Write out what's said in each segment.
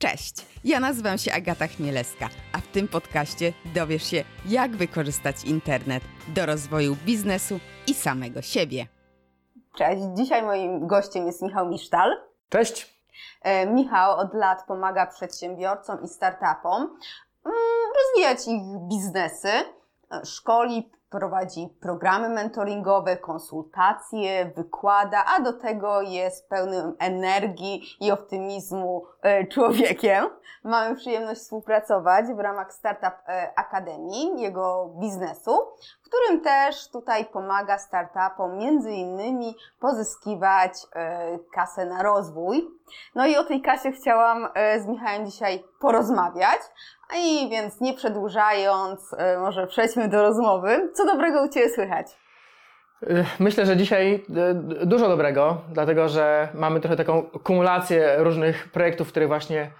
Cześć, ja nazywam się Agata Chmielewska, a w tym podcaście dowiesz się, jak wykorzystać internet do rozwoju biznesu i samego siebie. Cześć, dzisiaj moim gościem jest Michał Misztal. Cześć. E, Michał od lat pomaga przedsiębiorcom i startupom mm, rozwijać ich biznesy, e, szkoli, prowadzi programy mentoringowe, konsultacje, wykłada, a do tego jest pełnym energii i optymizmu e, człowiekiem. Mamy przyjemność współpracować w ramach Startup e, Akademii, jego biznesu, w którym też tutaj pomaga startupom między innymi pozyskiwać e, kasę na rozwój. No i o tej kasie chciałam z Michałem dzisiaj porozmawiać, i więc nie przedłużając, może przejdźmy do rozmowy. Co dobrego u Ciebie słychać? E, myślę, że dzisiaj e, dużo dobrego, dlatego że mamy trochę taką kumulację różnych projektów, które właśnie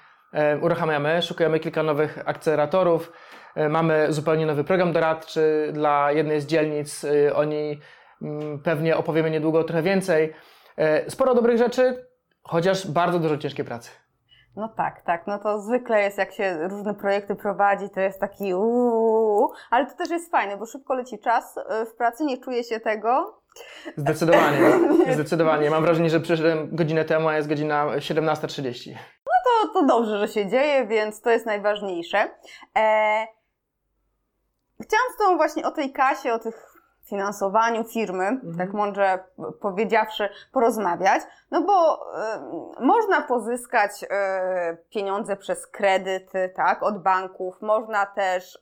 uruchamiamy. Szukamy kilka nowych akceleratorów. Mamy zupełnie nowy program doradczy dla jednej z dzielnic. O niej mm, pewnie opowiemy niedługo trochę więcej. Sporo dobrych rzeczy, chociaż bardzo dużo ciężkiej pracy. No tak, tak. No to zwykle jest, jak się różne projekty prowadzi, to jest taki uuu, ale to też jest fajne, bo szybko leci czas y, w pracy, nie czuję się tego. Zdecydowanie, zdecydowanie. Mam wrażenie, że przyszedłem godzinę temu, a jest godzina 17.30. No to, to dobrze, że się dzieje, więc to jest najważniejsze. E... Chciałam z Tobą właśnie o tej kasie, o tych finansowaniu firmy, mhm. tak mądrze powiedziawszy, porozmawiać, no bo y, można pozyskać y, pieniądze przez kredyty, tak, od banków, można też y,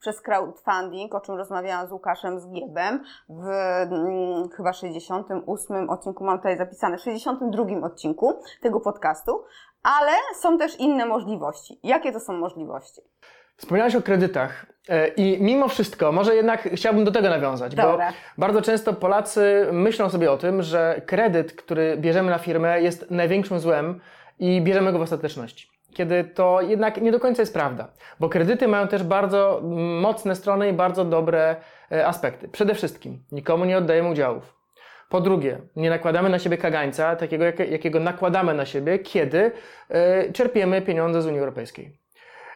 przez crowdfunding, o czym rozmawiałam z Łukaszem z Giebem w y, chyba 68 odcinku, mam tutaj zapisane, 62 odcinku tego podcastu, ale są też inne możliwości. Jakie to są możliwości? Wspomniałeś o kredytach e, i mimo wszystko, może jednak chciałbym do tego nawiązać, Dobra. bo bardzo często Polacy myślą sobie o tym, że kredyt, który bierzemy na firmę jest największym złem i bierzemy go w ostateczności. Kiedy to jednak nie do końca jest prawda, bo kredyty mają też bardzo mocne strony i bardzo dobre e, aspekty. Przede wszystkim nikomu nie oddajemy udziałów. Po drugie, nie nakładamy na siebie kagańca, takiego jakiego nakładamy na siebie, kiedy e, czerpiemy pieniądze z Unii Europejskiej.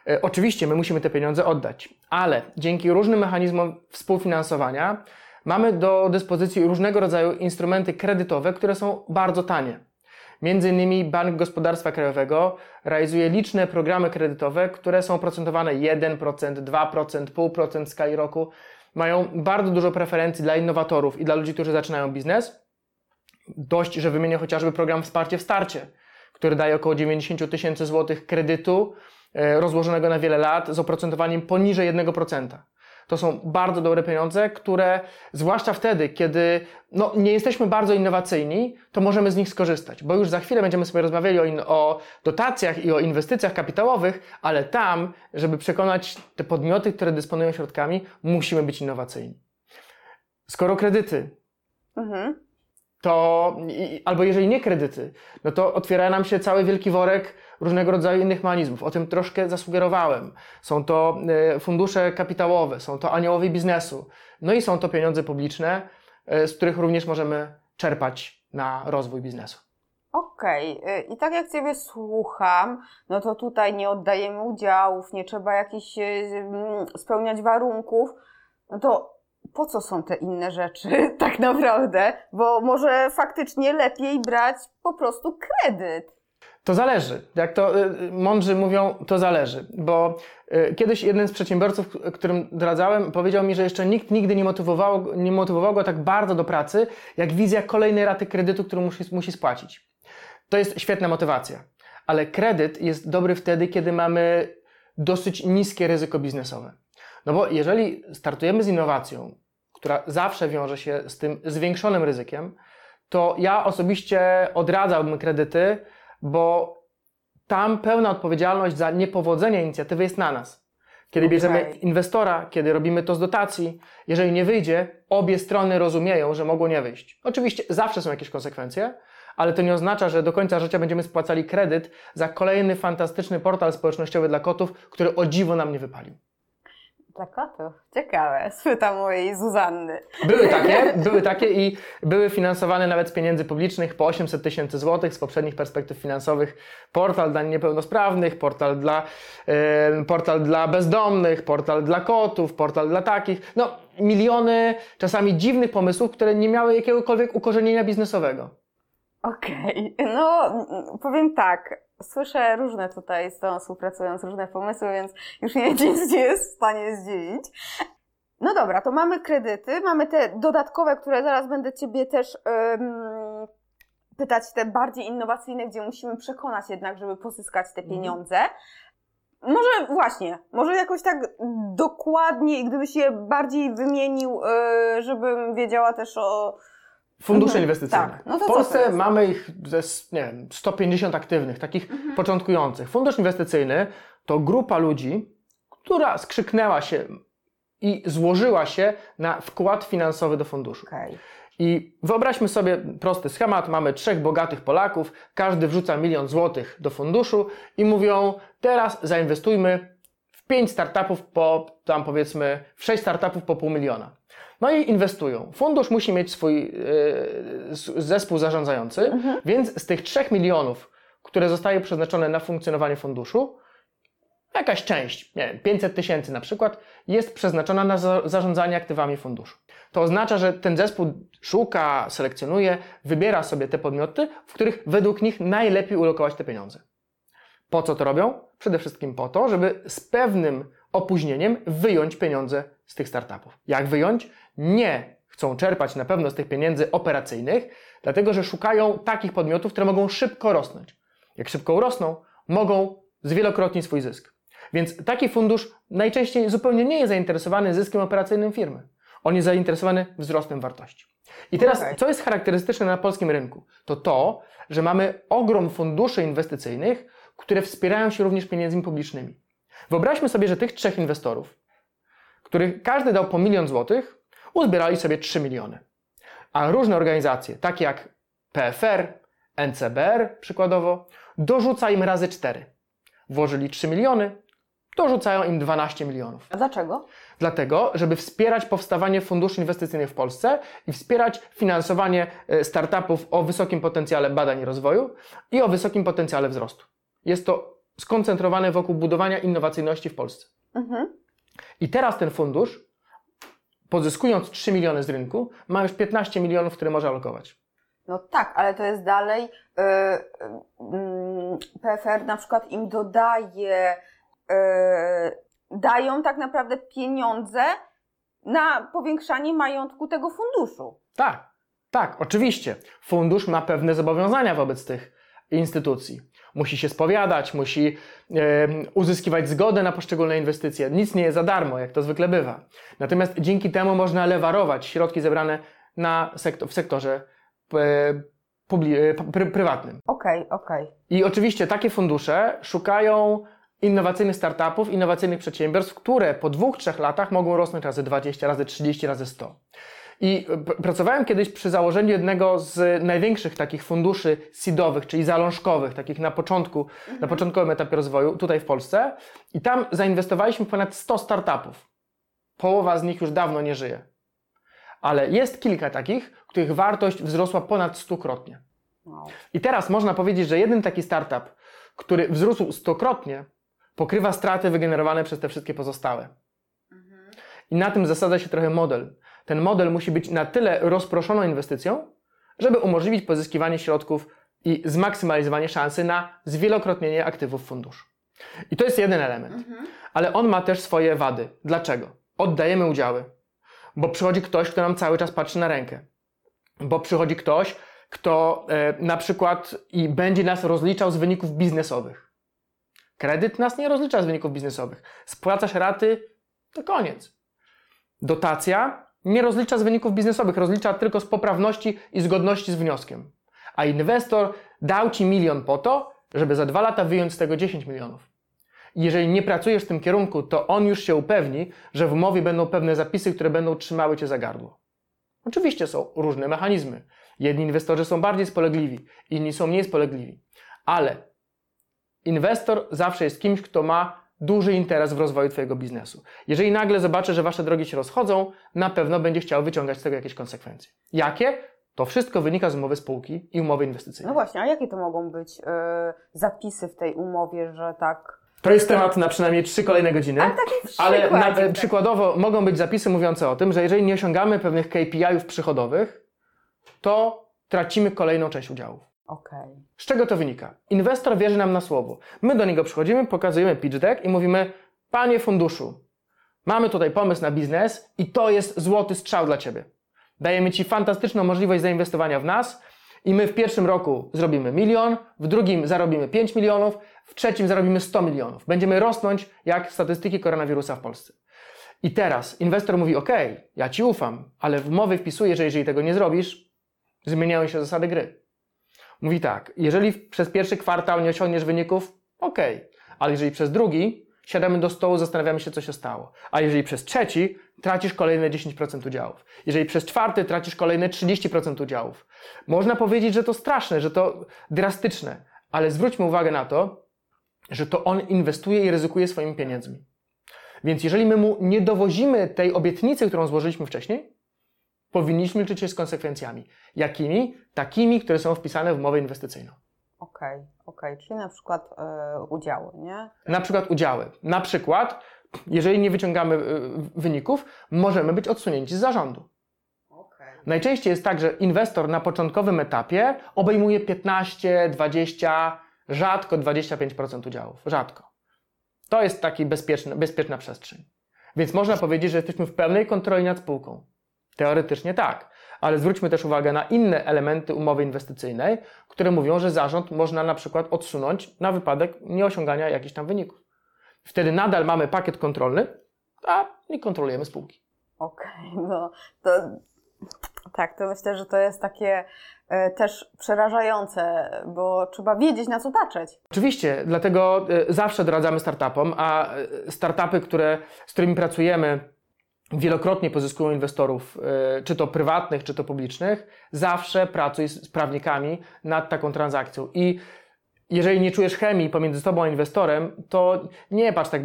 E, oczywiście my musimy te pieniądze oddać, ale dzięki różnym mechanizmom współfinansowania mamy do dyspozycji różnego rodzaju instrumenty kredytowe, które są bardzo tanie. Między innymi Bank Gospodarstwa Krajowego realizuje liczne programy kredytowe, które są oprocentowane 1%, 2%, 0,5% w skali roku. Mają bardzo dużo preferencji dla innowatorów i dla ludzi, którzy zaczynają biznes. Dość, że wymienię chociażby program Wsparcie w Starcie, który daje około 90 tysięcy złotych kredytu rozłożonego na wiele lat z oprocentowaniem poniżej 1%. To są bardzo dobre pieniądze, które zwłaszcza wtedy, kiedy no, nie jesteśmy bardzo innowacyjni, to możemy z nich skorzystać, bo już za chwilę będziemy sobie rozmawiali o, in, o dotacjach i o inwestycjach kapitałowych, ale tam, żeby przekonać te podmioty, które dysponują środkami, musimy być innowacyjni. Skoro kredyty, mhm. to albo jeżeli nie kredyty, no to otwiera nam się cały wielki worek różnego rodzaju innych mechanizmów. O tym troszkę zasugerowałem. Są to e, fundusze kapitałowe, są to aniołowie biznesu, no i są to pieniądze publiczne, e, z których również możemy czerpać na rozwój biznesu. Okej, okay. i tak jak Ciebie słucham, no to tutaj nie oddajemy udziałów, nie trzeba jakichś e, spełniać warunków, no to po co są te inne rzeczy tak naprawdę? Bo może faktycznie lepiej brać po prostu kredyt. To zależy. Jak to y, mądrzy mówią, to zależy. Bo y, kiedyś jeden z przedsiębiorców, którym doradzałem, powiedział mi, że jeszcze nikt nigdy nie motywował, nie motywował go tak bardzo do pracy, jak wizja kolejnej raty kredytu, którą musi, musi spłacić. To jest świetna motywacja. Ale kredyt jest dobry wtedy, kiedy mamy dosyć niskie ryzyko biznesowe. No bo jeżeli startujemy z innowacją, która zawsze wiąże się z tym zwiększonym ryzykiem, to ja osobiście odradzałbym kredyty, bo tam pełna odpowiedzialność za niepowodzenie inicjatywy jest na nas. Kiedy okay. bierzemy inwestora, kiedy robimy to z dotacji, jeżeli nie wyjdzie, obie strony rozumieją, że mogło nie wyjść. Oczywiście zawsze są jakieś konsekwencje, ale to nie oznacza, że do końca życia będziemy spłacali kredyt za kolejny fantastyczny portal społecznościowy dla kotów, który o dziwo nam nie wypalił. Dla kotów. Ciekawe. Spytam mojej Zuzanny. Były takie, były takie i były finansowane nawet z pieniędzy publicznych po 800 tysięcy złotych z poprzednich perspektyw finansowych. Portal dla niepełnosprawnych, portal dla, yy, portal dla bezdomnych, portal dla kotów, portal dla takich. No, miliony czasami dziwnych pomysłów, które nie miały jakiegokolwiek ukorzenienia biznesowego. Okej, okay. no powiem tak, słyszę różne tutaj z tą współpracując, różne pomysły, więc już nie nic nie jest w stanie zdziwić. No dobra, to mamy kredyty, mamy te dodatkowe, które zaraz będę Ciebie też um, pytać, te bardziej innowacyjne, gdzie musimy przekonać jednak, żeby pozyskać te mhm. pieniądze. Może właśnie, może jakoś tak dokładniej, gdybyś je bardziej wymienił, e, żebym wiedziała też o, Fundusze mhm. inwestycyjne. Tak. No w Polsce mamy ich ze, nie wiem, 150 aktywnych, takich mhm. początkujących. Fundusz inwestycyjny to grupa ludzi, która skrzyknęła się i złożyła się na wkład finansowy do funduszu. Okay. I wyobraźmy sobie prosty schemat. Mamy trzech bogatych Polaków, każdy wrzuca milion złotych do funduszu i mówią: Teraz zainwestujmy w pięć startupów po tam powiedzmy, w sześć startupów po pół miliona. No i inwestują. Fundusz musi mieć swój yy, zespół zarządzający, mhm. więc z tych 3 milionów, które zostaje przeznaczone na funkcjonowanie funduszu, jakaś część, nie wiem, 500 tysięcy na przykład, jest przeznaczona na za zarządzanie aktywami funduszu. To oznacza, że ten zespół szuka, selekcjonuje, wybiera sobie te podmioty, w których według nich najlepiej ulokować te pieniądze. Po co to robią? Przede wszystkim po to, żeby z pewnym opóźnieniem wyjąć pieniądze z tych startupów. Jak wyjąć? Nie chcą czerpać na pewno z tych pieniędzy operacyjnych, dlatego że szukają takich podmiotów, które mogą szybko rosnąć. Jak szybko rosną, mogą zwielokrotnić swój zysk. Więc taki fundusz najczęściej zupełnie nie jest zainteresowany zyskiem operacyjnym firmy. On jest zainteresowany wzrostem wartości. I teraz, okay. co jest charakterystyczne na polskim rynku? To to, że mamy ogrom funduszy inwestycyjnych, które wspierają się również pieniędzmi publicznymi. Wyobraźmy sobie, że tych trzech inwestorów, których każdy dał po milion złotych, uzbierali sobie 3 miliony. A różne organizacje, takie jak PFR, NCBR przykładowo, dorzuca im razy 4. Włożyli 3 miliony, dorzucają im 12 milionów. A dlaczego? Dlatego, żeby wspierać powstawanie funduszy inwestycyjnych w Polsce i wspierać finansowanie e, startupów o wysokim potencjale badań i rozwoju i o wysokim potencjale wzrostu. Jest to skoncentrowane wokół budowania innowacyjności w Polsce. Mhm. I teraz ten fundusz, pozyskując 3 miliony z rynku, ma już 15 milionów, które może alokować. No tak, ale to jest dalej. Yy, yy, PFR na przykład im dodaje, yy, dają tak naprawdę pieniądze na powiększanie majątku tego funduszu. Tak, tak, oczywiście. Fundusz ma pewne zobowiązania wobec tych instytucji musi się spowiadać, musi uzyskiwać zgodę na poszczególne inwestycje. Nic nie jest za darmo, jak to zwykle bywa. Natomiast dzięki temu można lewarować środki zebrane na sektor, w sektorze e, e, pr prywatnym. Okej, okay, okej. Okay. I oczywiście takie fundusze szukają innowacyjnych startupów, innowacyjnych przedsiębiorstw, które po dwóch, trzech latach mogą rosnąć razy 20, razy 30, razy 100. I pracowałem kiedyś przy założeniu jednego z największych takich funduszy seedowych, czyli zalążkowych, takich na początku, mhm. na początkowym etapie rozwoju, tutaj w Polsce. I tam zainwestowaliśmy ponad 100 startupów. Połowa z nich już dawno nie żyje. Ale jest kilka takich, których wartość wzrosła ponad stukrotnie. Wow. I teraz można powiedzieć, że jeden taki startup, który wzrósł stokrotnie, pokrywa straty wygenerowane przez te wszystkie pozostałe. Mhm. I na tym zasadza się trochę model ten model musi być na tyle rozproszoną inwestycją, żeby umożliwić pozyskiwanie środków i zmaksymalizowanie szansy na zwielokrotnienie aktywów funduszu. I to jest jeden element. Mhm. Ale on ma też swoje wady. Dlaczego? Oddajemy udziały, bo przychodzi ktoś, kto nam cały czas patrzy na rękę, bo przychodzi ktoś, kto e, na przykład i będzie nas rozliczał z wyników biznesowych. Kredyt nas nie rozlicza z wyników biznesowych. Spłacasz raty, to koniec. Dotacja nie rozlicza z wyników biznesowych, rozlicza tylko z poprawności i zgodności z wnioskiem. A inwestor dał ci milion po to, żeby za dwa lata wyjąć z tego 10 milionów. Jeżeli nie pracujesz w tym kierunku, to on już się upewni, że w umowie będą pewne zapisy, które będą trzymały cię za gardło. Oczywiście są różne mechanizmy. Jedni inwestorzy są bardziej spolegliwi, inni są mniej spolegliwi. Ale inwestor zawsze jest kimś, kto ma duży interes w rozwoju Twojego biznesu. Jeżeli nagle zobaczy, że Wasze drogi się rozchodzą, na pewno będzie chciał wyciągać z tego jakieś konsekwencje. Jakie? To wszystko wynika z umowy spółki i umowy inwestycyjnej. No właśnie, a jakie to mogą być yy, zapisy w tej umowie, że tak to jest temat na przynajmniej trzy kolejne godziny. Ale, na, tak. przykładowo mogą być zapisy mówiące o tym, że jeżeli nie osiągamy pewnych KPI-ów przychodowych, to tracimy kolejną część udziałów. Okay. Z czego to wynika? Inwestor wierzy nam na słowo. My do niego przychodzimy, pokazujemy pitch deck i mówimy: Panie funduszu, mamy tutaj pomysł na biznes i to jest złoty strzał dla Ciebie. Dajemy Ci fantastyczną możliwość zainwestowania w nas i my w pierwszym roku zrobimy milion, w drugim zarobimy 5 milionów, w trzecim zarobimy 100 milionów. Będziemy rosnąć jak statystyki koronawirusa w Polsce. I teraz inwestor mówi: OK, ja Ci ufam, ale w umowie wpisuję, że jeżeli tego nie zrobisz, zmieniają się zasady gry. Mówi tak, jeżeli przez pierwszy kwartał nie osiągniesz wyników, ok, ale jeżeli przez drugi siadamy do stołu, zastanawiamy się, co się stało. A jeżeli przez trzeci tracisz kolejne 10% udziałów. Jeżeli przez czwarty tracisz kolejne 30% udziałów. Można powiedzieć, że to straszne, że to drastyczne, ale zwróćmy uwagę na to, że to on inwestuje i ryzykuje swoimi pieniędzmi. Więc jeżeli my mu nie dowozimy tej obietnicy, którą złożyliśmy wcześniej, powinniśmy liczyć się z konsekwencjami. Jakimi? Takimi, które są wpisane w umowę inwestycyjną. Okej, okay, okej, okay. czyli na przykład yy, udziały, nie? Na przykład udziały. Na przykład, jeżeli nie wyciągamy yy, wyników, możemy być odsunięci z zarządu. Okay. Najczęściej jest tak, że inwestor na początkowym etapie obejmuje 15, 20, rzadko 25% udziałów. Rzadko. To jest taki bezpieczny, bezpieczna przestrzeń. Więc można powiedzieć, że jesteśmy w pełnej kontroli nad spółką. Teoretycznie tak, ale zwróćmy też uwagę na inne elementy umowy inwestycyjnej, które mówią, że zarząd można na przykład odsunąć na wypadek nieosiągania jakichś tam wyników. Wtedy nadal mamy pakiet kontrolny, a nie kontrolujemy spółki. Okej, okay, no to tak, to myślę, że to jest takie e, też przerażające, bo trzeba wiedzieć, na co patrzeć. Oczywiście, dlatego e, zawsze doradzamy startupom, a e, startupy, które, z którymi pracujemy, wielokrotnie pozyskują inwestorów, e, czy to prywatnych, czy to publicznych, zawsze pracuj z prawnikami nad taką transakcją. I jeżeli nie czujesz chemii pomiędzy tobą a inwestorem, to nie patrz tak,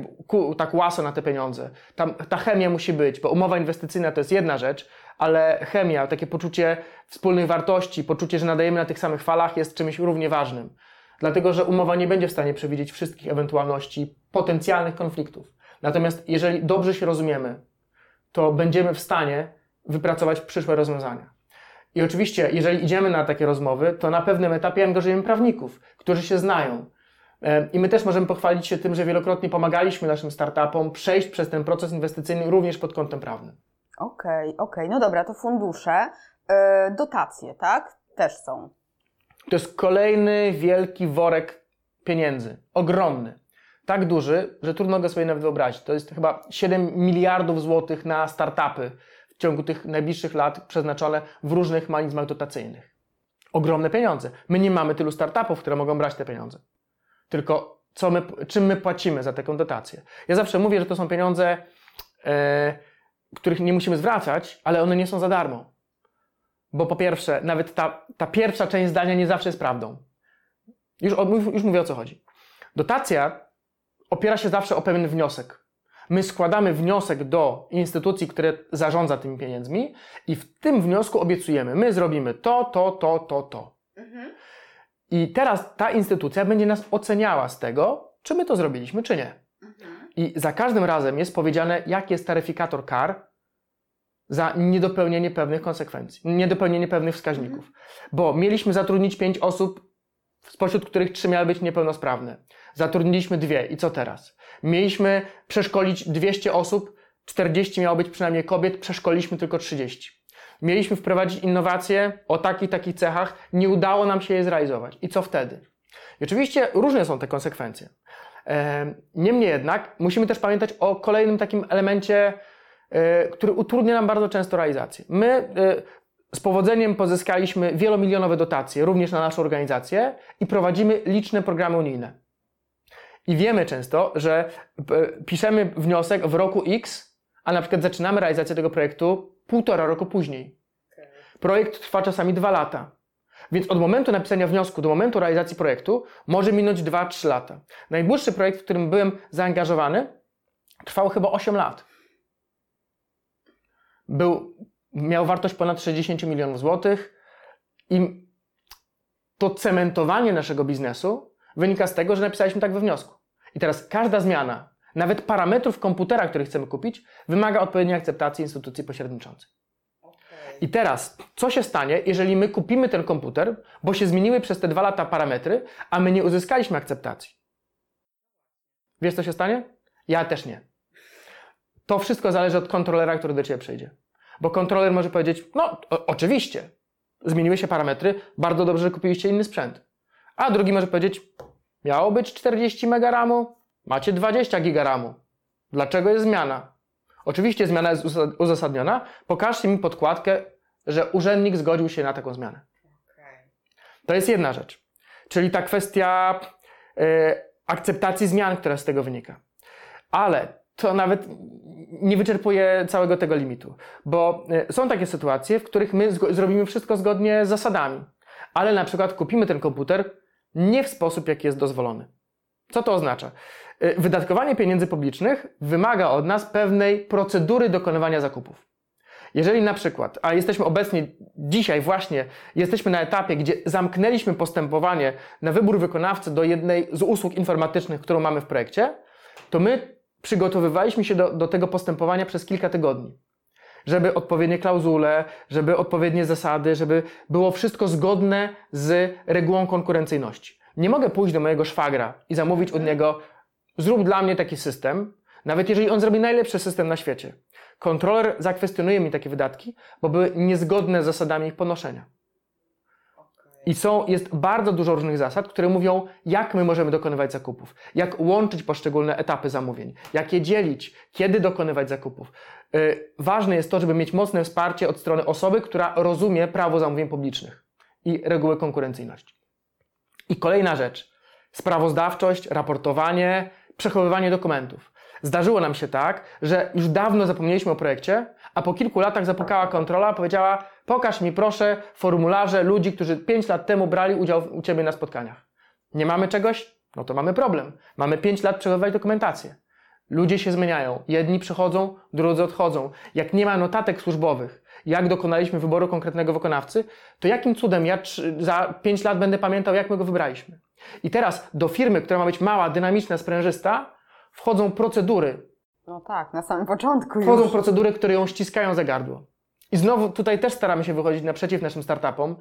tak łaso na te pieniądze. Tam, ta chemia musi być, bo umowa inwestycyjna to jest jedna rzecz, ale chemia, takie poczucie wspólnych wartości, poczucie, że nadajemy na tych samych falach jest czymś równie ważnym. Dlatego, że umowa nie będzie w stanie przewidzieć wszystkich ewentualności potencjalnych konfliktów. Natomiast jeżeli dobrze się rozumiemy, to będziemy w stanie wypracować przyszłe rozwiązania. I oczywiście, jeżeli idziemy na takie rozmowy, to na pewnym etapie angażujemy prawników, którzy się znają. E, I my też możemy pochwalić się tym, że wielokrotnie pomagaliśmy naszym startupom przejść przez ten proces inwestycyjny również pod kątem prawnym. Okej, okay, okej. Okay. No dobra, to fundusze, yy, dotacje, tak? Też są. To jest kolejny wielki worek pieniędzy. Ogromny tak duży, że trudno go sobie nawet wyobrazić. To jest chyba 7 miliardów złotych na startupy w ciągu tych najbliższych lat przeznaczone w różnych mechanizmach dotacyjnych. Ogromne pieniądze. My nie mamy tylu startupów, które mogą brać te pieniądze. Tylko co my, czym my płacimy za taką dotację? Ja zawsze mówię, że to są pieniądze, e, których nie musimy zwracać, ale one nie są za darmo. Bo po pierwsze, nawet ta, ta pierwsza część zdania nie zawsze jest prawdą. Już, już mówię o co chodzi. Dotacja opiera się zawsze o pewien wniosek. My składamy wniosek do instytucji, które zarządza tymi pieniędzmi i w tym wniosku obiecujemy, my zrobimy to, to, to, to, to. Mhm. I teraz ta instytucja będzie nas oceniała z tego, czy my to zrobiliśmy, czy nie. Mhm. I za każdym razem jest powiedziane, jaki jest taryfikator kar za niedopełnienie pewnych konsekwencji, niedopełnienie pewnych wskaźników. Mhm. Bo mieliśmy zatrudnić pięć osób, spośród których trzy miały być niepełnosprawne. Zatrudniliśmy dwie i co teraz? Mieliśmy przeszkolić 200 osób, 40 miało być przynajmniej kobiet, przeszkoliliśmy tylko 30. Mieliśmy wprowadzić innowacje o takich, takich cechach, nie udało nam się je zrealizować. I co wtedy? I oczywiście różne są te konsekwencje. Niemniej jednak musimy też pamiętać o kolejnym takim elemencie, e, który utrudnia nam bardzo często realizację. My e, z powodzeniem pozyskaliśmy wielomilionowe dotacje, również na naszą organizację i prowadzimy liczne programy unijne. I wiemy często, że e, piszemy wniosek w roku X, a na przykład zaczynamy realizację tego projektu półtora roku później. Projekt trwa czasami dwa lata. Więc od momentu napisania wniosku do momentu realizacji projektu może minąć 2-3 lata. Najdłuższy projekt, w którym byłem zaangażowany, trwał chyba 8 lat. Był, miał wartość ponad 60 milionów złotych i to cementowanie naszego biznesu wynika z tego, że napisaliśmy tak we wniosku. I teraz każda zmiana, nawet parametrów komputera, który chcemy kupić, wymaga odpowiedniej akceptacji instytucji pośredniczącej. I teraz, co się stanie, jeżeli my kupimy ten komputer, bo się zmieniły przez te dwa lata parametry, a my nie uzyskaliśmy akceptacji? Wiesz, co się stanie? Ja też nie. To wszystko zależy od kontrolera, który do Ciebie przyjdzie. Bo kontroler może powiedzieć, no o, oczywiście, zmieniły się parametry, bardzo dobrze, że kupiliście inny sprzęt. A drugi może powiedzieć, miało być 40 MB macie 20 GB Dlaczego jest zmiana? Oczywiście zmiana jest uzasadniona. Pokażcie mi podkładkę, że urzędnik zgodził się na taką zmianę. To jest jedna rzecz. Czyli ta kwestia y, akceptacji zmian, która z tego wynika. Ale to nawet nie wyczerpuje całego tego limitu, bo y, są takie sytuacje, w których my zrobimy wszystko zgodnie z zasadami, ale na przykład kupimy ten komputer nie w sposób, jaki jest dozwolony. Co to oznacza? Y, wydatkowanie pieniędzy publicznych wymaga od nas pewnej procedury dokonywania zakupów. Jeżeli na przykład, a jesteśmy obecnie dzisiaj właśnie, jesteśmy na etapie, gdzie zamknęliśmy postępowanie na wybór wykonawcy do jednej z usług informatycznych, którą mamy w projekcie, to my przygotowywaliśmy się do, do tego postępowania przez kilka tygodni. Żeby odpowiednie klauzule, żeby odpowiednie zasady, żeby było wszystko zgodne z regułą konkurencyjności. Nie mogę pójść do mojego szwagra i zamówić od niego, zrób dla mnie taki system, nawet jeżeli on zrobi najlepszy system na świecie. Kontroler zakwestionuje mi takie wydatki, bo były niezgodne z zasadami ich ponoszenia. I są, jest bardzo dużo różnych zasad, które mówią, jak my możemy dokonywać zakupów, jak łączyć poszczególne etapy zamówień, jak je dzielić, kiedy dokonywać zakupów. Yy, ważne jest to, żeby mieć mocne wsparcie od strony osoby, która rozumie prawo zamówień publicznych i reguły konkurencyjności. I kolejna rzecz. Sprawozdawczość, raportowanie, przechowywanie dokumentów. Zdarzyło nam się tak, że już dawno zapomnieliśmy o projekcie, a po kilku latach zapukała kontrola, powiedziała: Pokaż mi proszę formularze ludzi, którzy 5 lat temu brali udział u Ciebie na spotkaniach. Nie mamy czegoś? No to mamy problem. Mamy 5 lat przechowywać dokumentację. Ludzie się zmieniają. Jedni przychodzą, drudzy odchodzą. Jak nie ma notatek służbowych, jak dokonaliśmy wyboru konkretnego wykonawcy, to jakim cudem ja za 5 lat będę pamiętał, jak my go wybraliśmy? I teraz do firmy, która ma być mała, dynamiczna, sprężysta, wchodzą procedury. No tak, na samym początku Wchodzą już. procedury, które ją ściskają za gardło. I znowu tutaj też staramy się wychodzić naprzeciw naszym startupom,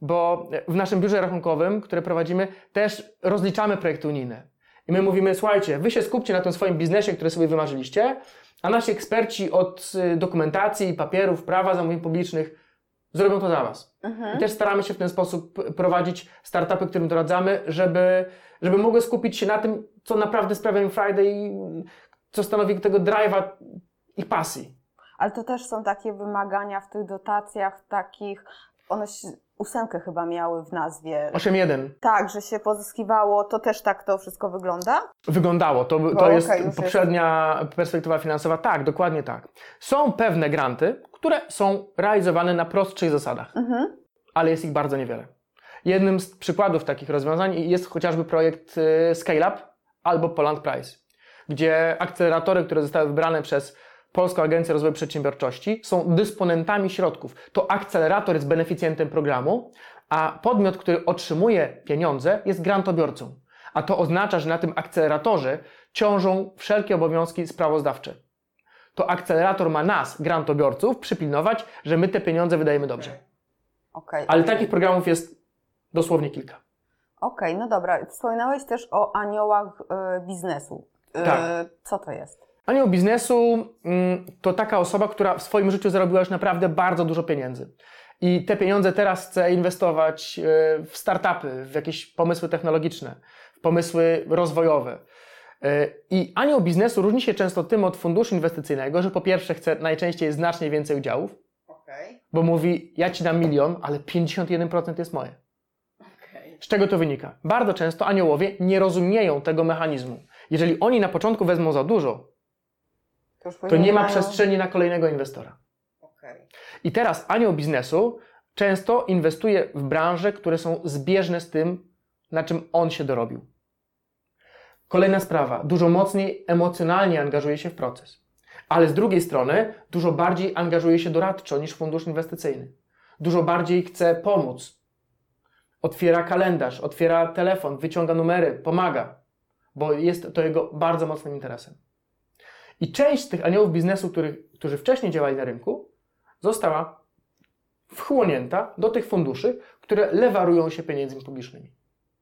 bo w naszym biurze rachunkowym, które prowadzimy, też rozliczamy projekty unijne. I my mówimy, słuchajcie, wy się skupcie na tym swoim biznesie, który sobie wymarzyliście, a nasi eksperci od y, dokumentacji, papierów, prawa zamówień publicznych zrobią to za Was. Mhm. I też staramy się w ten sposób prowadzić startupy, którym doradzamy, żeby, żeby mogły skupić się na tym, co naprawdę sprawia im Friday i co stanowi tego drive'a ich pasji. Ale to też są takie wymagania w tych dotacjach takich, one się, ósemkę chyba miały w nazwie. 8.1. Tak, że się pozyskiwało, to też tak to wszystko wygląda? Wyglądało, to, to jest poprzednia jest. perspektywa finansowa, tak, dokładnie tak. Są pewne granty, które są realizowane na prostszych zasadach, mhm. ale jest ich bardzo niewiele. Jednym z przykładów takich rozwiązań jest chociażby projekt y, Scale Up albo Poland Price, gdzie akceleratory, które zostały wybrane przez Polską Agencję Rozwoju Przedsiębiorczości są dysponentami środków. To akcelerator jest beneficjentem programu, a podmiot, który otrzymuje pieniądze, jest grantobiorcą. A to oznacza, że na tym akceleratorze ciążą wszelkie obowiązki sprawozdawcze. To akcelerator ma nas, grantobiorców, przypilnować, że my te pieniądze wydajemy dobrze. Okay. Ale takich programów jest dosłownie kilka. Okej, okay, no dobra. Wspominałeś też o aniołach y, biznesu. Y, tak. Co to jest? Anioł biznesu mm, to taka osoba, która w swoim życiu zarobiła już naprawdę bardzo dużo pieniędzy. I te pieniądze teraz chce inwestować e, w startupy, w jakieś pomysły technologiczne, w pomysły rozwojowe. E, I anioł biznesu różni się często tym od funduszu inwestycyjnego, że po pierwsze chce najczęściej znacznie więcej udziałów, okay. bo mówi, ja ci dam milion, ale 51% jest moje. Okay. Z czego to wynika? Bardzo często aniołowie nie rozumieją tego mechanizmu. Jeżeli oni na początku wezmą za dużo, to, to nie ma mają... przestrzeni na kolejnego inwestora. Okay. I teraz anioł biznesu często inwestuje w branże, które są zbieżne z tym, na czym on się dorobił. Kolejna sprawa, dużo mocniej emocjonalnie angażuje się w proces. Ale z drugiej strony, dużo bardziej angażuje się doradczo niż fundusz inwestycyjny. Dużo bardziej chce pomóc. Otwiera kalendarz, otwiera telefon, wyciąga numery, pomaga, bo jest to jego bardzo mocnym interesem. I część z tych aniołów biznesu, których, którzy wcześniej działali na rynku, została wchłonięta do tych funduszy, które lewarują się pieniędzmi publicznymi.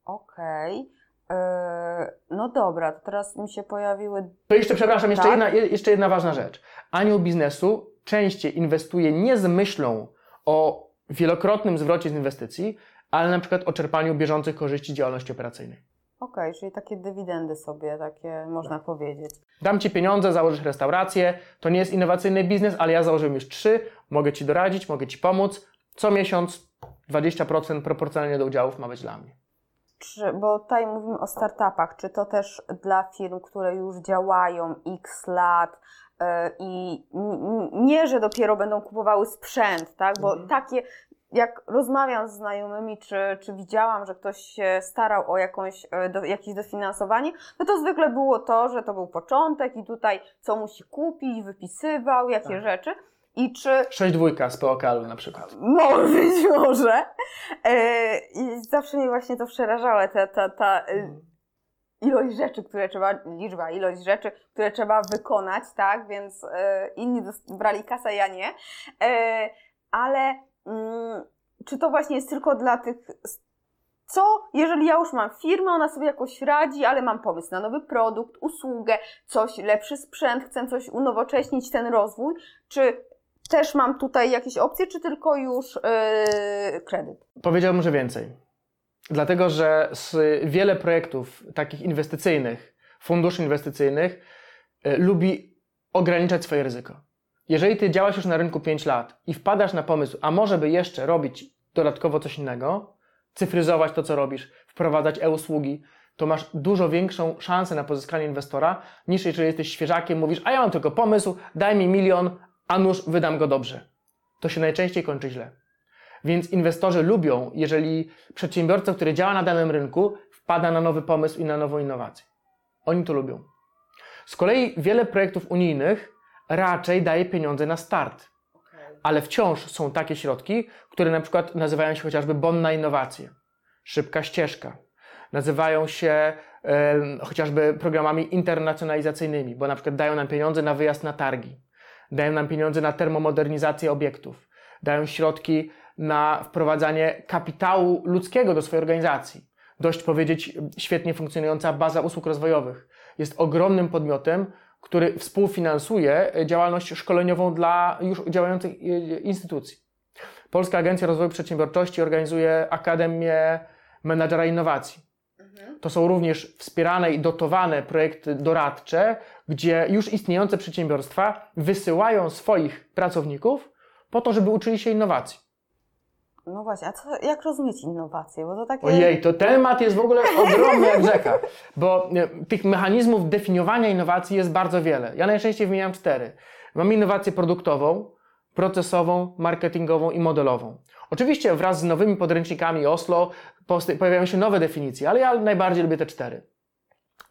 Okej. Okay. E, no dobra, to teraz mi się pojawiły. To jeszcze, przepraszam, jeszcze, tak? jedna, jeszcze jedna ważna rzecz. Anioł biznesu częściej inwestuje nie z myślą o wielokrotnym zwrocie z inwestycji, ale na przykład o czerpaniu bieżących korzyści działalności operacyjnej. Okej, okay, czyli takie dywidendy sobie, takie można tak. powiedzieć. Dam Ci pieniądze, założysz restaurację, to nie jest innowacyjny biznes, ale ja założyłem już trzy, mogę Ci doradzić, mogę Ci pomóc. Co miesiąc 20% proporcjonalnie do udziałów ma być dla mnie. Czy, bo tutaj mówimy o startupach, czy to też dla firm, które już działają x lat yy, i nie, że dopiero będą kupowały sprzęt, tak? Bo mhm. takie jak rozmawiam z znajomymi, czy, czy widziałam, że ktoś się starał o jakąś, e, do, jakieś dofinansowanie, no to zwykle było to, że to był początek i tutaj co musi kupić, wypisywał, jakie tak. rzeczy. I czy... 6 dwójka z POKL na przykład. Może być może. I zawsze mnie właśnie to przerażało, ta, ta, ta e, hmm. ilość rzeczy, które trzeba, liczba, ilość rzeczy, które trzeba wykonać, tak? Więc inni brali kasę, ja nie. Ale Mm, czy to właśnie jest tylko dla tych. Co, jeżeli ja już mam firmę, ona sobie jakoś radzi, ale mam pomysł na nowy produkt, usługę, coś, lepszy sprzęt, chcę coś unowocześnić, ten rozwój, czy też mam tutaj jakieś opcje, czy tylko już yy, kredyt? Powiedziałbym, że więcej. Dlatego, że z wiele projektów takich inwestycyjnych, funduszy inwestycyjnych, yy, lubi ograniczać swoje ryzyko. Jeżeli ty działasz już na rynku 5 lat i wpadasz na pomysł, a może by jeszcze robić dodatkowo coś innego, cyfryzować to, co robisz, wprowadzać e-usługi, to masz dużo większą szansę na pozyskanie inwestora, niż jeżeli jesteś świeżakiem, mówisz, a ja mam tylko pomysł, daj mi milion, a nuż wydam go dobrze. To się najczęściej kończy źle. Więc inwestorzy lubią, jeżeli przedsiębiorca, który działa na danym rynku, wpada na nowy pomysł i na nową innowację. Oni to lubią. Z kolei wiele projektów unijnych raczej daje pieniądze na start. Ale wciąż są takie środki, które na przykład nazywają się chociażby bon na innowacje, szybka ścieżka. Nazywają się chociażby programami internacjonalizacyjnymi, bo na przykład dają nam pieniądze na wyjazd na targi, dają nam pieniądze na termomodernizację obiektów, dają środki na wprowadzanie kapitału ludzkiego do swojej organizacji. Dość powiedzieć, świetnie funkcjonująca baza usług rozwojowych jest ogromnym podmiotem, który współfinansuje działalność szkoleniową dla już działających e, instytucji. Polska Agencja Rozwoju Przedsiębiorczości organizuje Akademię Menadżera Innowacji. Mhm. To są również wspierane i dotowane projekty doradcze, gdzie już istniejące przedsiębiorstwa wysyłają swoich pracowników po to, żeby uczyli się innowacji. No właśnie, a co, jak rozumieć innowacje? Bo to takie... Ojej, to temat jest w ogóle ogromny jak rzeka, bo e, tych mechanizmów definiowania innowacji jest bardzo wiele. Ja najczęściej wymieniam cztery. Mam innowację produktową, procesową, marketingową i modelową. Oczywiście wraz z nowymi podręcznikami Oslo pojawiają się nowe definicje, ale ja najbardziej lubię te cztery.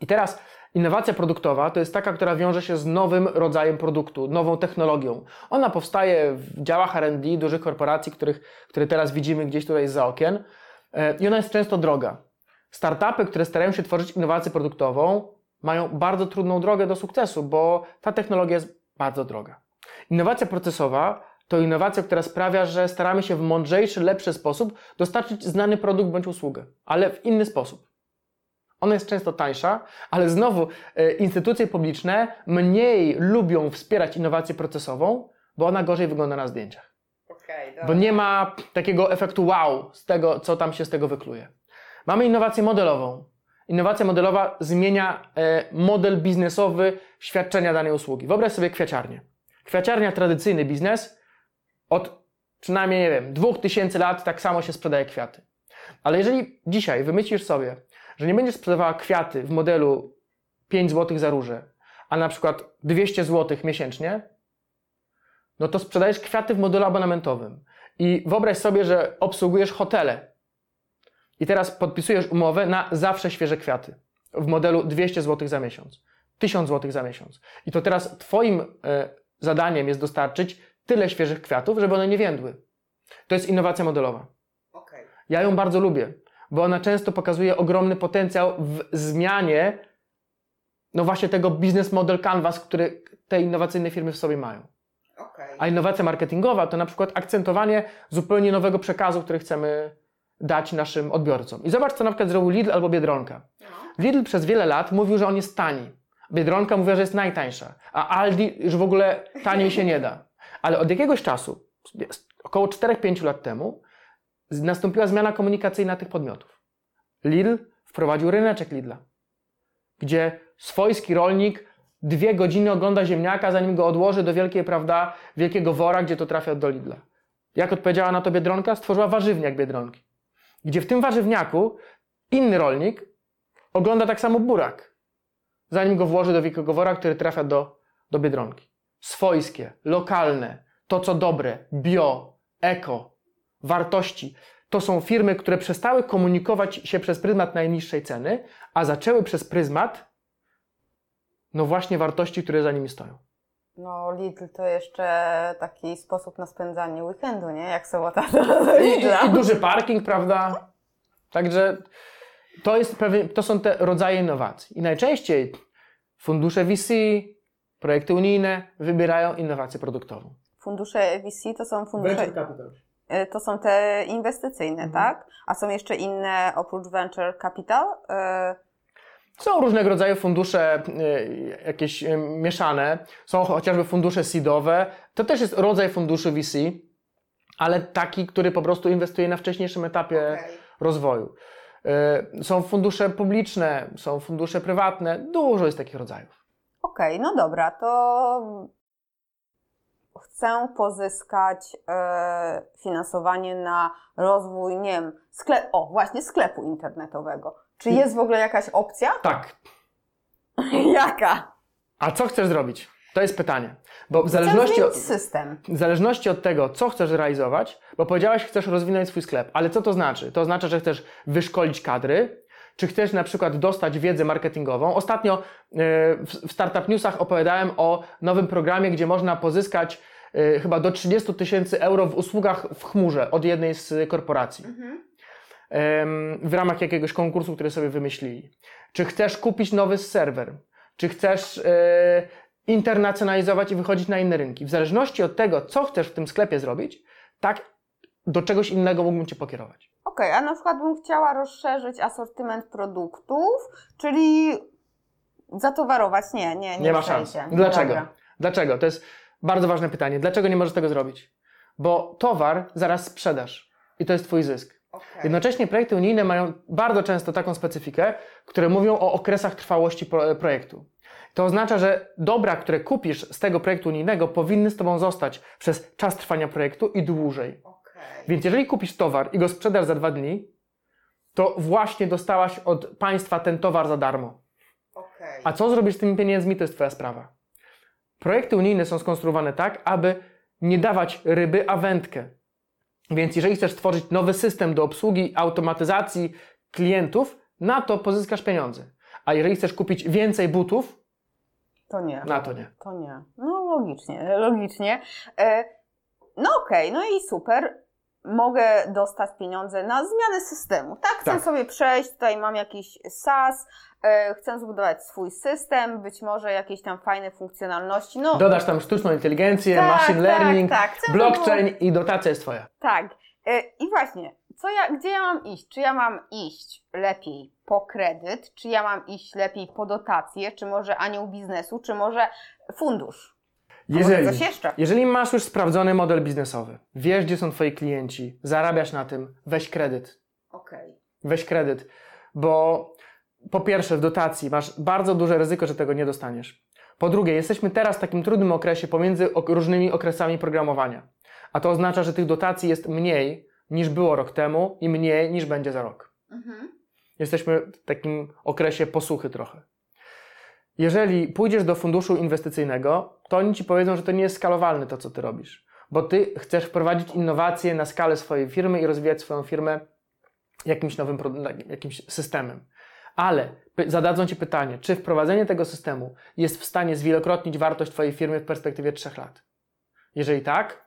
I teraz Innowacja produktowa to jest taka, która wiąże się z nowym rodzajem produktu, nową technologią. Ona powstaje w działach R&D dużych korporacji, których, które teraz widzimy gdzieś tutaj za okien e, i ona jest często droga. Startupy, które starają się tworzyć innowację produktową, mają bardzo trudną drogę do sukcesu, bo ta technologia jest bardzo droga. Innowacja procesowa to innowacja, która sprawia, że staramy się w mądrzejszy, lepszy sposób dostarczyć znany produkt bądź usługę, ale w inny sposób. Ona jest często tańsza, ale znowu e, instytucje publiczne mniej lubią wspierać innowację procesową, bo ona gorzej wygląda na zdjęciach. Okay, bo nie ma takiego efektu wow z tego, co tam się z tego wykluje. Mamy innowację modelową. Innowacja modelowa zmienia e, model biznesowy świadczenia danej usługi. Wyobraź sobie kwiaciarnię. Kwiaciarnia, tradycyjny biznes, od przynajmniej, nie wiem, dwóch tysięcy lat tak samo się sprzedaje kwiaty. Ale jeżeli dzisiaj wymyślisz sobie, że nie będziesz sprzedawała kwiaty w modelu 5 zł za róże, a na przykład 200 zł miesięcznie, no to sprzedajesz kwiaty w modelu abonamentowym. I wyobraź sobie, że obsługujesz hotele. I teraz podpisujesz umowę na zawsze świeże kwiaty w modelu 200 zł za miesiąc, 1000 zł za miesiąc. I to teraz Twoim e, zadaniem jest dostarczyć tyle świeżych kwiatów, żeby one nie więdły. To jest innowacja modelowa. Okay. Ja ją bardzo lubię, bo ona często pokazuje ogromny potencjał w zmianie no właśnie tego business model canvas, który te innowacyjne firmy w sobie mają. Okay. A innowacja marketingowa to na przykład akcentowanie zupełnie nowego przekazu, który chcemy dać naszym odbiorcom. I zobacz, co na przykład zrobił Lidl albo Biedronka. No. Lidl przez wiele lat mówił, że on jest tani. Biedronka mówiła, że jest najtańsza. A Aldi już w ogóle taniej się nie da. Ale od jakiegoś czasu, około 4-5 lat temu, nastąpiła zmiana komunikacyjna tych podmiotów. Lidl wprowadził ryneczek Lidla, gdzie swojski rolnik dwie godziny ogląda ziemniaka, zanim go odłoży do wielkiej, prawda, wielkiego wora, gdzie to trafia do Lidla. Jak odpowiedziała na to Biedronka? Stworzyła warzywniak Biedronki. Gdzie w tym warzywniaku inny rolnik ogląda tak samo burak, zanim go włoży do wielkiego wora, który trafia do, do Biedronki. Swojskie, lokalne, to co dobre, bio, eko, wartości. To są firmy, które przestały komunikować się przez pryzmat najniższej ceny, a zaczęły przez pryzmat no właśnie wartości, które za nimi stoją. No Lidl to jeszcze taki sposób na spędzanie weekendu, nie? Jak sobota do Lidla. I, I, duży parking, prawda? Także to, jest pewien, to są te rodzaje innowacji. I najczęściej fundusze VC, projekty unijne wybierają innowację produktową. Fundusze VC to są fundusze... Venture capital. E, to są te inwestycyjne, mhm. tak? A są jeszcze inne oprócz venture capital? Y są różnego rodzaju fundusze y, jakieś mieszane, są chociażby fundusze seedowe, to też jest rodzaj funduszy VC, ale taki, który po prostu inwestuje na wcześniejszym etapie okay. rozwoju. Są fundusze publiczne, są fundusze prywatne, dużo jest takich rodzajów. Okej, okay, no dobra, to chcę pozyskać finansowanie na rozwój, nie wiem, sklep, o właśnie sklepu internetowego. Czy jest w ogóle jakaś opcja? Tak. Jaka? A co chcesz zrobić? To jest pytanie. Bo w zależności, od, system. w zależności od tego, co chcesz realizować, bo powiedziałaś, chcesz rozwinąć swój sklep, ale co to znaczy? To oznacza, że chcesz wyszkolić kadry, czy chcesz na przykład dostać wiedzę marketingową. Ostatnio e, w Startup Newsach opowiadałem o nowym programie, gdzie można pozyskać e, chyba do 30 tysięcy euro w usługach w chmurze od jednej z korporacji. Mhm w ramach jakiegoś konkursu, który sobie wymyślili. Czy chcesz kupić nowy serwer? Czy chcesz e, internacjonalizować i wychodzić na inne rynki? W zależności od tego, co chcesz w tym sklepie zrobić, tak do czegoś innego mógłbym Cię pokierować. Okej, okay, a na przykład bym chciała rozszerzyć asortyment produktów, czyli zatowarować? Nie, nie, nie. Nie ma szans. Dlaczego? Dobra. Dlaczego? To jest bardzo ważne pytanie. Dlaczego nie możesz tego zrobić? Bo towar zaraz sprzedasz i to jest Twój zysk. Okay. Jednocześnie projekty unijne mają bardzo często taką specyfikę, które mówią o okresach trwałości projektu. To oznacza, że dobra, które kupisz z tego projektu unijnego, powinny z Tobą zostać przez czas trwania projektu i dłużej. Więc jeżeli kupisz towar i go sprzedasz za dwa dni, to właśnie dostałaś od państwa ten towar za darmo. Okay. A co zrobisz z tymi pieniędzmi, to jest Twoja sprawa. Projekty unijne są skonstruowane tak, aby nie dawać ryby, a wędkę. Więc jeżeli chcesz stworzyć nowy system do obsługi, automatyzacji klientów, na to pozyskasz pieniądze. A jeżeli chcesz kupić więcej butów, to nie. Na to nie. To nie. No logicznie, logicznie. E, no okej, okay, no i super. Mogę dostać pieniądze na zmianę systemu. Tak, chcę tak. sobie przejść, tutaj mam jakiś SaaS, E, chcę zbudować swój system, być może jakieś tam fajne funkcjonalności. No, Dodasz tam sztuczną inteligencję, tak, machine tak, learning, tak, blockchain i dotacja jest Twoja. Tak. E, I właśnie, co ja, gdzie ja mam iść? Czy ja mam iść lepiej po kredyt, czy ja mam iść lepiej po dotację, czy może anioł biznesu, czy może fundusz? Jeżeli, coś jeszcze? jeżeli masz już sprawdzony model biznesowy, wiesz, gdzie są Twoi klienci, zarabiasz na tym, weź kredyt. Okej. Okay. Weź kredyt, bo po pierwsze, w dotacji masz bardzo duże ryzyko, że tego nie dostaniesz. Po drugie, jesteśmy teraz w takim trudnym okresie pomiędzy różnymi okresami programowania. A to oznacza, że tych dotacji jest mniej niż było rok temu i mniej niż będzie za rok. Mhm. Jesteśmy w takim okresie posłuchy trochę. Jeżeli pójdziesz do funduszu inwestycyjnego, to oni ci powiedzą, że to nie jest skalowalne to, co ty robisz. bo ty chcesz wprowadzić innowacje na skalę swojej firmy i rozwijać swoją firmę jakimś nowym jakimś systemem. Ale zadadzą ci pytanie, czy wprowadzenie tego systemu jest w stanie zwielokrotnić wartość twojej firmy w perspektywie 3 lat? Jeżeli tak,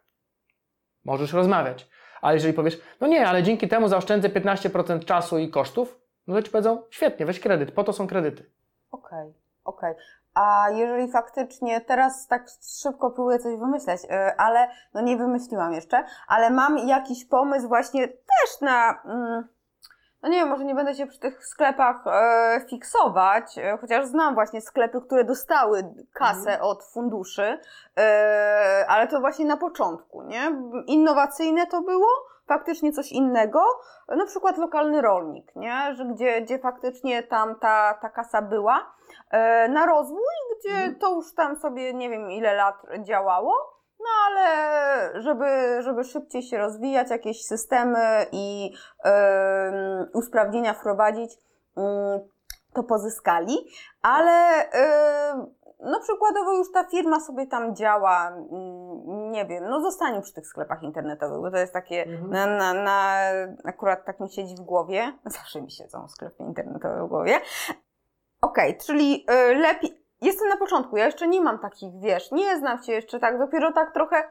możesz rozmawiać. Ale jeżeli powiesz, no nie, ale dzięki temu zaoszczędzę 15% czasu i kosztów, no to ci powiedzą, świetnie, weź kredyt, po to są kredyty. Okej, okay, okej. Okay. A jeżeli faktycznie, teraz tak szybko próbuję coś wymyśleć, y, ale no nie wymyśliłam jeszcze, ale mam jakiś pomysł właśnie też na, mm, no nie wiem, może nie będę się przy tych sklepach e, fiksować, e, chociaż znam właśnie sklepy, które dostały kasę mhm. od funduszy, e, ale to właśnie na początku, nie? Innowacyjne to było, faktycznie coś innego, na przykład lokalny rolnik, nie? Że gdzie, gdzie faktycznie tam ta, ta kasa była e, na rozwój, gdzie mhm. to już tam sobie nie wiem ile lat działało, no ale żeby, żeby szybciej się rozwijać, jakieś systemy i yy, usprawnienia wprowadzić, yy, to pozyskali, ale yy, no przykładowo już ta firma sobie tam działa, mm, nie wiem, no zostanie przy tych sklepach internetowych, bo to jest takie, mhm. na, na, na, akurat tak mi siedzi w głowie, zawsze mi siedzą sklepy internetowe w głowie. Okej, okay, czyli y, lepiej, jestem na początku, ja jeszcze nie mam takich, wiesz, nie znam się jeszcze tak, dopiero tak trochę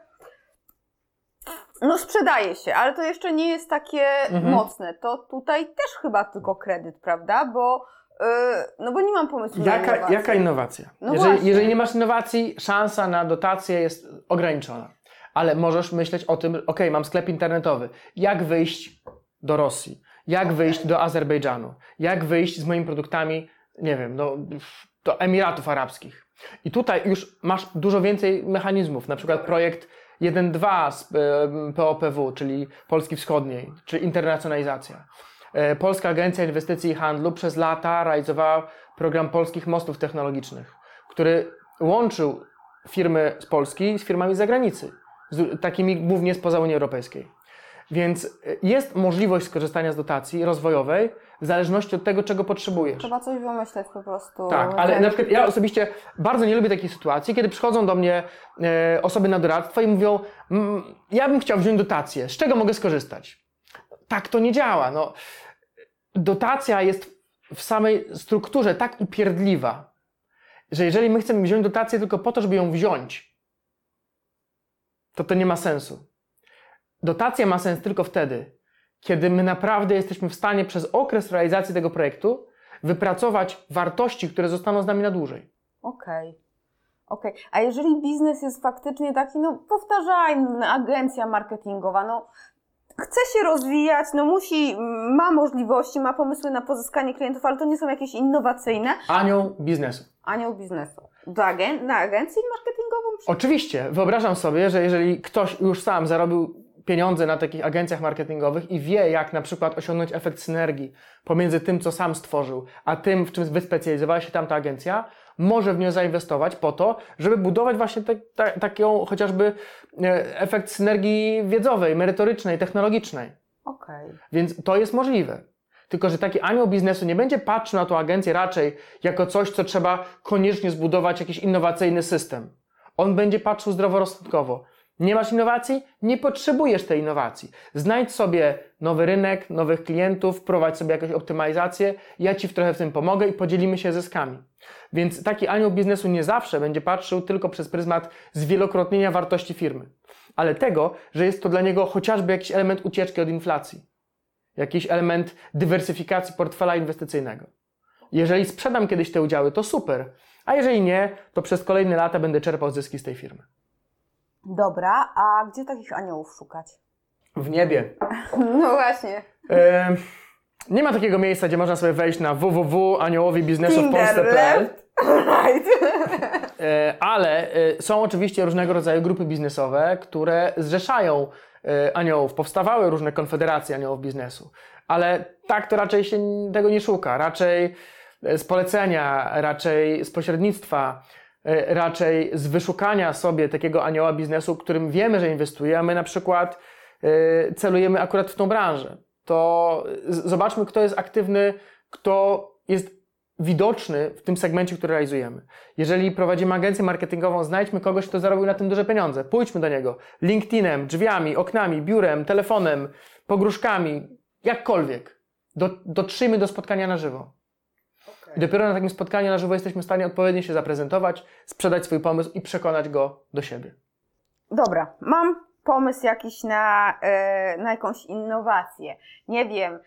no sprzedaje się, ale to jeszcze nie jest takie mhm. mocne. To tutaj też chyba tylko kredyt, prawda? Bo no bo nie mam pomysłu jaka, na. Jaka innowacja? No jeżeli, jeżeli, nie masz innowacji, szansa na dotację jest ograniczona. Ale możesz myśleć o tym, ok, mam sklep internetowy. Jak wyjść do Rosji? Jak okay. wyjść do Azerbejdżanu? Jak wyjść z moimi produktami, nie wiem, do, do Emiratów Arabskich? I tutaj już masz dużo więcej mechanizmów, na przykład projekt 1.2 z POPW, czyli Polski Wschodniej, czy internacjonalizacja. E, Polska Agencja Inwestycji i Handlu przez lata realizowała program polskich mostów technologicznych, który łączył firmy z Polski z firmami z zagranicy, z takimi głównie spoza Unii Europejskiej. Więc e, jest możliwość skorzystania z dotacji rozwojowej w zależności od tego, czego potrzebujesz. Trzeba coś wymyśleć po prostu. Tak, ale na przykład ja osobiście bardzo nie lubię takiej sytuacji, kiedy przychodzą do mnie e, osoby na doradztwo i mówią, ja bym chciał wziąć dotację, z czego mogę skorzystać? Tak to nie działa. No, dotacja jest w samej strukturze tak upierdliwa, że jeżeli my chcemy wziąć dotację tylko po to, żeby ją wziąć, to to nie ma sensu. Dotacja ma sens tylko wtedy, kiedy my naprawdę jesteśmy w stanie przez okres realizacji tego projektu wypracować wartości, które zostaną z nami na dłużej. Okej. Okay. Okay. a jeżeli biznes jest faktycznie taki, no powtarzajmy, agencja marketingowa, no chce się rozwijać, no musi, ma możliwości, ma pomysły na pozyskanie klientów, ale to nie są jakieś innowacyjne. Anioł biznesu. Anioł biznesu. Do agen na agencję marketingową? Oczywiście. Wyobrażam sobie, że jeżeli ktoś już sam zarobił pieniądze na takich agencjach marketingowych i wie, jak na przykład osiągnąć efekt synergii pomiędzy tym, co sam stworzył, a tym, w czym wyspecjalizowała się tamta agencja, może w nią zainwestować po to, żeby budować właśnie te, te, taką chociażby e, efekt synergii wiedzowej, merytorycznej, technologicznej. Okay. Więc to jest możliwe. Tylko, że taki anioł biznesu nie będzie patrzył na tą agencję raczej jako coś, co trzeba koniecznie zbudować jakiś innowacyjny system. On będzie patrzył zdroworozsądkowo. Nie masz innowacji? Nie potrzebujesz tej innowacji. Znajdź sobie nowy rynek, nowych klientów, prowadź sobie jakąś optymalizację. Ja Ci trochę w tym pomogę i podzielimy się zyskami. Więc taki anioł biznesu nie zawsze będzie patrzył tylko przez pryzmat zwielokrotnienia wartości firmy, ale tego, że jest to dla niego chociażby jakiś element ucieczki od inflacji, jakiś element dywersyfikacji portfela inwestycyjnego. Jeżeli sprzedam kiedyś te udziały, to super, a jeżeli nie, to przez kolejne lata będę czerpał zyski z tej firmy. Dobra, a gdzie takich aniołów szukać? W niebie. No właśnie. E, nie ma takiego miejsca, gdzie można sobie wejść na www.aniołowibiznesowpolsce.pl Right. E, ale e, są oczywiście różnego rodzaju grupy biznesowe, które zrzeszają e, aniołów. Powstawały różne konfederacje aniołów biznesu. Ale tak to raczej się tego nie szuka. Raczej z polecenia, raczej z pośrednictwa E, raczej z wyszukania sobie takiego anioła biznesu, którym wiemy, że inwestuje, a my na przykład e, celujemy akurat w tą branżę. To zobaczmy, kto jest aktywny, kto jest widoczny w tym segmencie, który realizujemy. Jeżeli prowadzimy agencję marketingową, znajdźmy kogoś, kto zarobił na tym duże pieniądze. Pójdźmy do niego. LinkedInem, drzwiami, oknami, biurem, telefonem, pogróżkami, jakkolwiek. Do, dotrzyjmy do spotkania na żywo. Okay. I dopiero na takim spotkaniu na żywo jesteśmy w stanie odpowiednio się zaprezentować, sprzedać swój pomysł i przekonać go do siebie. Dobra, mam pomysł jakiś na, e, na jakąś innowację. Nie wiem.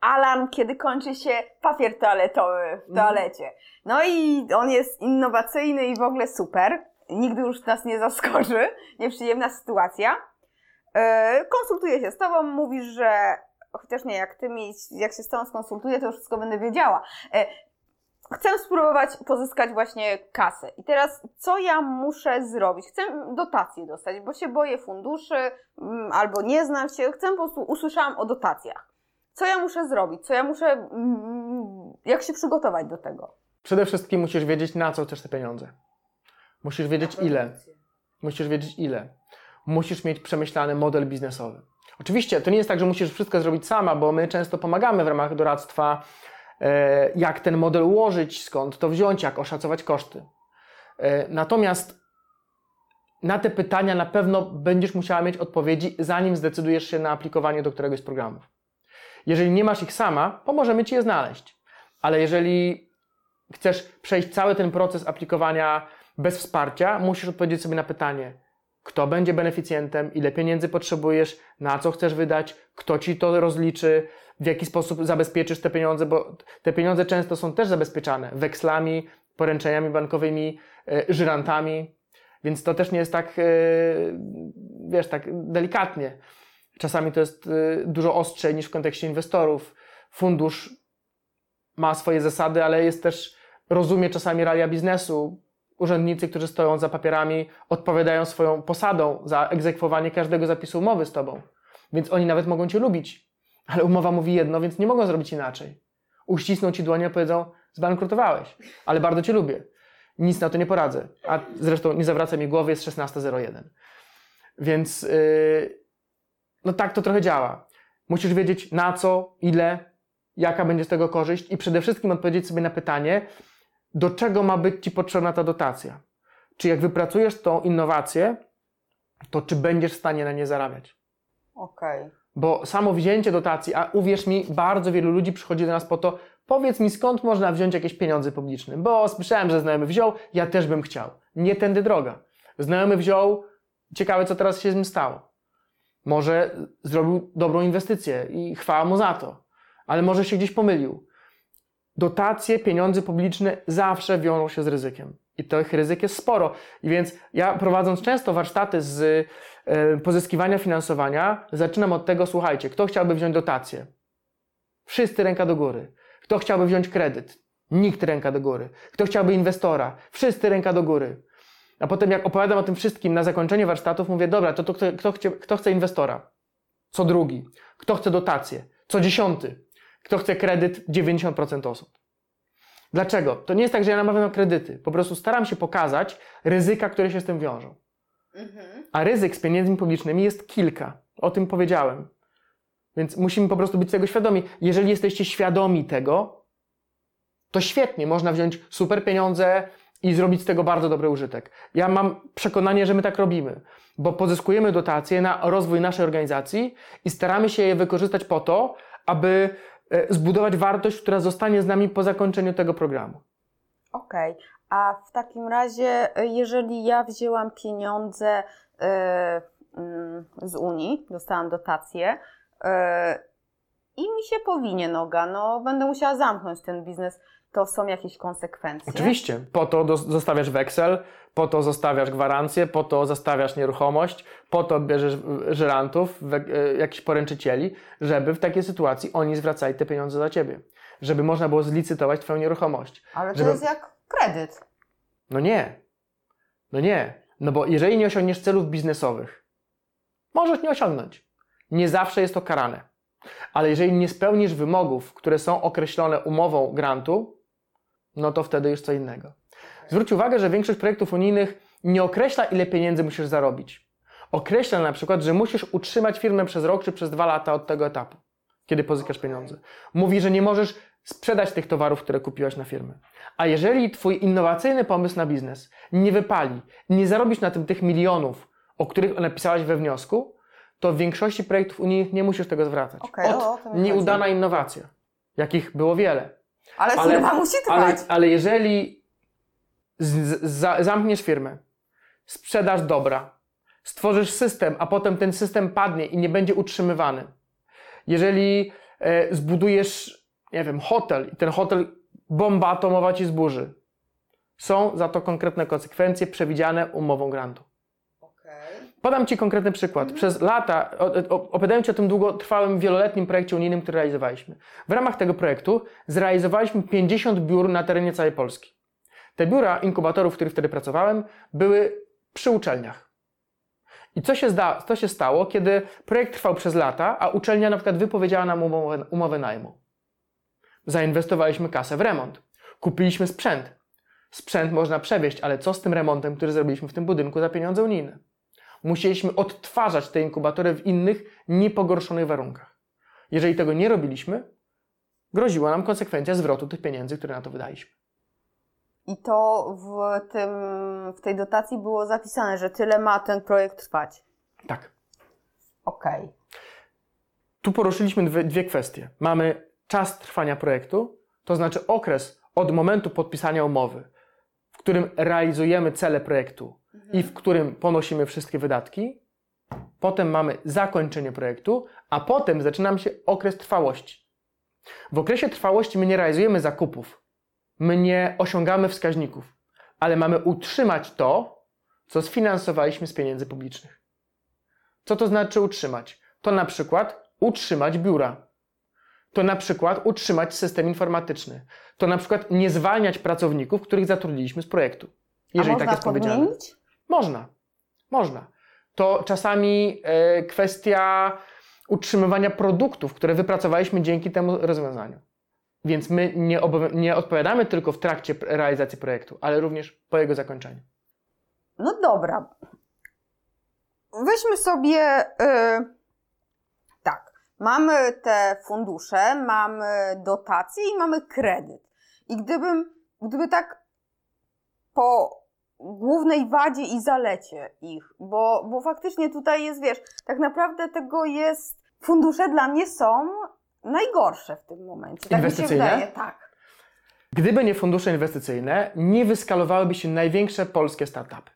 alarm, kiedy kończy się papier toaletowy w mhm. toalecie. No i on jest innowacyjny i w ogóle super. Nigdy już nas nie zaskoczy. Nieprzyjemna sytuacja. E, konsultuję się z Tobą, mówisz, że chociaż nie, jak Ty mi, jak się z Tobą skonsultuję, to już wszystko będę wiedziała. E, chcę spróbować pozyskać właśnie kasę. I teraz, co ja muszę zrobić? Chcę dotację dostać, bo się boję funduszy, mm, albo nie znam się. Chcę po prostu, usłyszałam o dotacjach. Co ja muszę zrobić? Co ja muszę, mm, jak się przygotować do tego? Przede wszystkim musisz wiedzieć, na co chcesz te pieniądze. Musisz wiedzieć ile. Musisz wiedzieć ile. Musisz mieć przemyślany model biznesowy. Oczywiście to nie jest tak, że musisz wszystko zrobić sama, bo my często pomagamy w ramach doradztwa E, jak ten model ułożyć, skąd to wziąć, jak oszacować koszty. E, natomiast na te pytania na pewno będziesz musiała mieć odpowiedzi, zanim zdecydujesz się na aplikowanie do któregoś z programów. Jeżeli nie masz ich sama, pomożemy Ci je znaleźć. Ale jeżeli chcesz przejść cały ten proces aplikowania bez wsparcia, musisz odpowiedzieć sobie na pytanie, kto będzie beneficjentem, ile pieniędzy potrzebujesz, na co chcesz wydać, kto ci to rozliczy, w jaki sposób zabezpieczysz te pieniądze, bo te pieniądze często są też zabezpieczane wekslami, poręczeniami bankowymi, e, żyrantami, więc to też nie jest tak, e, wiesz, tak delikatnie. Czasami to jest e, dużo ostrzej niż w kontekście inwestorów. Fundusz ma swoje zasady, ale jest też, rozumie czasami realia biznesu, urzędnicy, którzy stoją za papierami, odpowiadają swoją posadą za egzekwowanie każdego zapisu umowy z tobą. Więc oni nawet mogą cię lubić, ale umowa mówi jedno, więc nie mogą zrobić inaczej. Uścisną ci dłonie i powiedzą, zbankrutowałeś, ale bardzo cię lubię. Nic na to nie poradzę. A zresztą nie zawraca mi głowy, jest 16.01. Więc yy, no tak to trochę działa. Musisz wiedzieć na co, ile, jaka będzie z tego korzyść i przede wszystkim odpowiedzieć sobie na pytanie, do czego ma być Ci potrzebna ta dotacja. Czy jak wypracujesz tą innowację, to czy będziesz w stanie na nie zarabiać? Okej. Okay. Bo samo wzięcie dotacji, a uwierz mi, bardzo wielu ludzi przychodzi do nas po to, powiedz mi skąd można wziąć jakieś pieniądze publiczne, bo słyszałem, że znajomy wziął, ja też bym chciał. Nie tędy droga. Znajomy wziął, ciekawe co teraz się z nim stało. Może zrobił dobrą inwestycję i chwała mu za to, ale może się gdzieś pomylił dotacje, pieniądze publiczne zawsze wiążą się z ryzykiem. I tych ryzyk jest sporo. I więc ja prowadząc często warsztaty z e, pozyskiwania finansowania, zaczynam od tego, słuchajcie, kto chciałby wziąć dotację? Wszyscy ręka do góry. Kto chciałby wziąć kredyt? Nikt ręka do góry. Kto chciałby inwestora? Wszyscy ręka do góry. A potem jak opowiadam o tym wszystkim na zakończenie warsztatów, mówię, dobra, to, to kto, kto, chce, kto chce inwestora? Co drugi? Kto chce dotację? Co dziesiąty? Kto chce kredyt? 90% osób. Dlaczego? To nie jest tak, że ja namawiam na kredyty. Po prostu staram się pokazać ryzyka, które się z tym wiążą. Mhm. A ryzyk z pieniędzmi publicznymi jest kilka. O tym powiedziałem. Więc musimy po prostu być tego świadomi. Jeżeli jesteście świadomi tego, to świetnie, można wziąć super pieniądze i zrobić z tego bardzo dobry użytek. Ja mam przekonanie, że my tak robimy, bo pozyskujemy dotacje na rozwój naszej organizacji i staramy się je wykorzystać po to, aby zbudować wartość, która zostanie z nami po zakończeniu tego programu. Okej, okay. a w takim razie, e, jeżeli ja wzięłam pieniądze e, mm, z Unii, dostałam dotację i mi się powinie noga, no będę musiała zamknąć ten biznes, to są jakieś konsekwencje? Oczywiście. Po to zostawiasz weksel, po to zostawiasz gwarancję, po to zostawiasz nieruchomość, po to bierzesz żerantów, e, jakichś poręczycieli, żeby w takiej sytuacji oni zwracali te pieniądze za ciebie. Żeby można było zlicytować twoją nieruchomość. Ale to żeby... jest jak kredyt. No nie. No nie. No bo jeżeli nie osiągniesz celów biznesowych, możesz nie osiągnąć. Nie zawsze jest to karane. Ale jeżeli nie spełnisz wymogów, które są określone umową grantu, no to wtedy już co innego. Zwróć uwagę, że większość projektów unijnych nie określa, ile pieniędzy musisz zarobić. Określa na przykład, że musisz utrzymać firmę przez rok czy przez dwa lata od tego etapu, kiedy pozyskasz pieniądze. Mówi, że nie możesz sprzedać tych towarów, które kupiłaś na firmę. A jeżeli Twój innowacyjny pomysł na biznes nie wypali, nie zarobisz na tym tych milionów, o których napisałaś we wniosku, to w większości projektów unijnych nie musisz tego zwracać. Okay, Od nieudana chodzi. innowacja, jakich było wiele. Ale, ale firma musi trwać. Ale, ale jeżeli z, z, zamkniesz firmę, sprzedasz dobra, stworzysz system, a potem ten system padnie i nie będzie utrzymywany. Jeżeli e, zbudujesz, nie wiem, hotel i ten hotel bomba atomowa ci zburzy, są za to konkretne konsekwencje przewidziane umową grantu. Podam Ci konkretny przykład. Przez lata opowiadałem Ci o tym długotrwałym, wieloletnim projekcie unijnym, który realizowaliśmy. W ramach tego projektu zrealizowaliśmy 50 biur na terenie całej Polski. Te biura inkubatorów, w których wtedy pracowałem, były przy uczelniach. I co się, zda, co się stało, kiedy projekt trwał przez lata, a uczelnia na przykład wypowiedziała nam umowę, umowę najmu? Zainwestowaliśmy kasę w remont. Kupiliśmy sprzęt. Sprzęt można przewieźć, ale co z tym remontem, który zrobiliśmy w tym budynku za pieniądze unijne? Musieliśmy odtwarzać te inkubatory w innych, niepogorszonych warunkach. Jeżeli tego nie robiliśmy, groziła nam konsekwencja zwrotu tych pieniędzy, które na to wydaliśmy. I to w, tym, w tej dotacji było zapisane, że tyle ma ten projekt trwać. Tak. Okej. Okay. Tu poruszyliśmy dwie, dwie kwestie. Mamy czas trwania projektu, to znaczy okres od momentu podpisania umowy, w którym realizujemy cele projektu mhm. i w którym ponosimy wszystkie wydatki. Potem mamy zakończenie projektu, a potem zaczyna się okres trwałości. W okresie trwałości my nie realizujemy zakupów, my nie osiągamy wskaźników, ale mamy utrzymać to, co sfinansowaliśmy z pieniędzy publicznych. Co to znaczy utrzymać? To na przykład utrzymać biura. To na przykład utrzymać system informatyczny. To na przykład nie zwalniać pracowników, których zatrudniliśmy z projektu. Jeżeli A tak jest powiedziane. Podmienić? Można. Można. To czasami e, kwestia utrzymywania produktów, które wypracowaliśmy dzięki temu rozwiązaniu. Więc my nie, nie odpowiadamy tylko w trakcie realizacji projektu, ale również po jego zakończeniu. No dobra. Weźmy sobie yy, tak. Mamy te fundusze, mamy dotacje i mamy kredyt. I gdybym, gdyby tak po głównej wadzie i zalecie ich, bo, bo faktycznie tutaj jest, wiesz, tak naprawdę tego jest, fundusze dla mnie są najgorsze w tym momencie. Tak inwestycyjne? Mi się wydaje, tak. Gdyby nie fundusze inwestycyjne, nie wyskalowałyby się największe polskie startupy.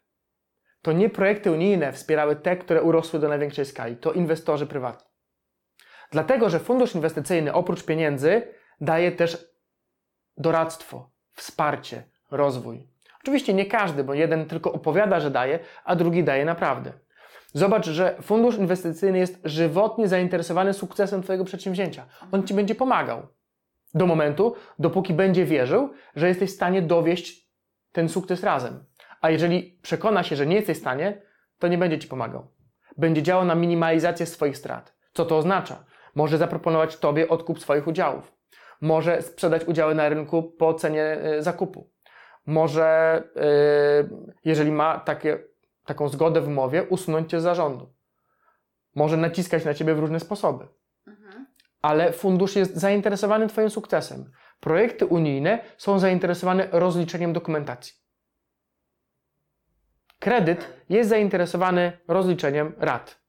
To nie projekty unijne wspierały te, które urosły do największej skali, to inwestorzy prywatni. Dlatego, że fundusz inwestycyjny oprócz pieniędzy daje też doradztwo, wsparcie, rozwój. Oczywiście nie każdy, bo jeden tylko opowiada, że daje, a drugi daje naprawdę. Zobacz, że fundusz inwestycyjny jest żywotnie zainteresowany sukcesem Twojego przedsięwzięcia. On Ci będzie pomagał. Do momentu, dopóki będzie wierzył, że jesteś w stanie dowieść ten sukces razem. A jeżeli przekona się, że nie jesteś w stanie, to nie będzie Ci pomagał. Będzie działał na minimalizację swoich strat. Co to oznacza? Może zaproponować Tobie odkup swoich udziałów. Może sprzedać udziały na rynku po cenie e, zakupu. Może, e, jeżeli ma takie taką zgodę w umowie, usunąć cię z zarządu. Może naciskać na ciebie w różne sposoby. Mhm. Ale fundusz jest zainteresowany Twoim sukcesem. Projekty unijne są zainteresowane rozliczeniem dokumentacji. Kredyt jest zainteresowany rozliczeniem rat.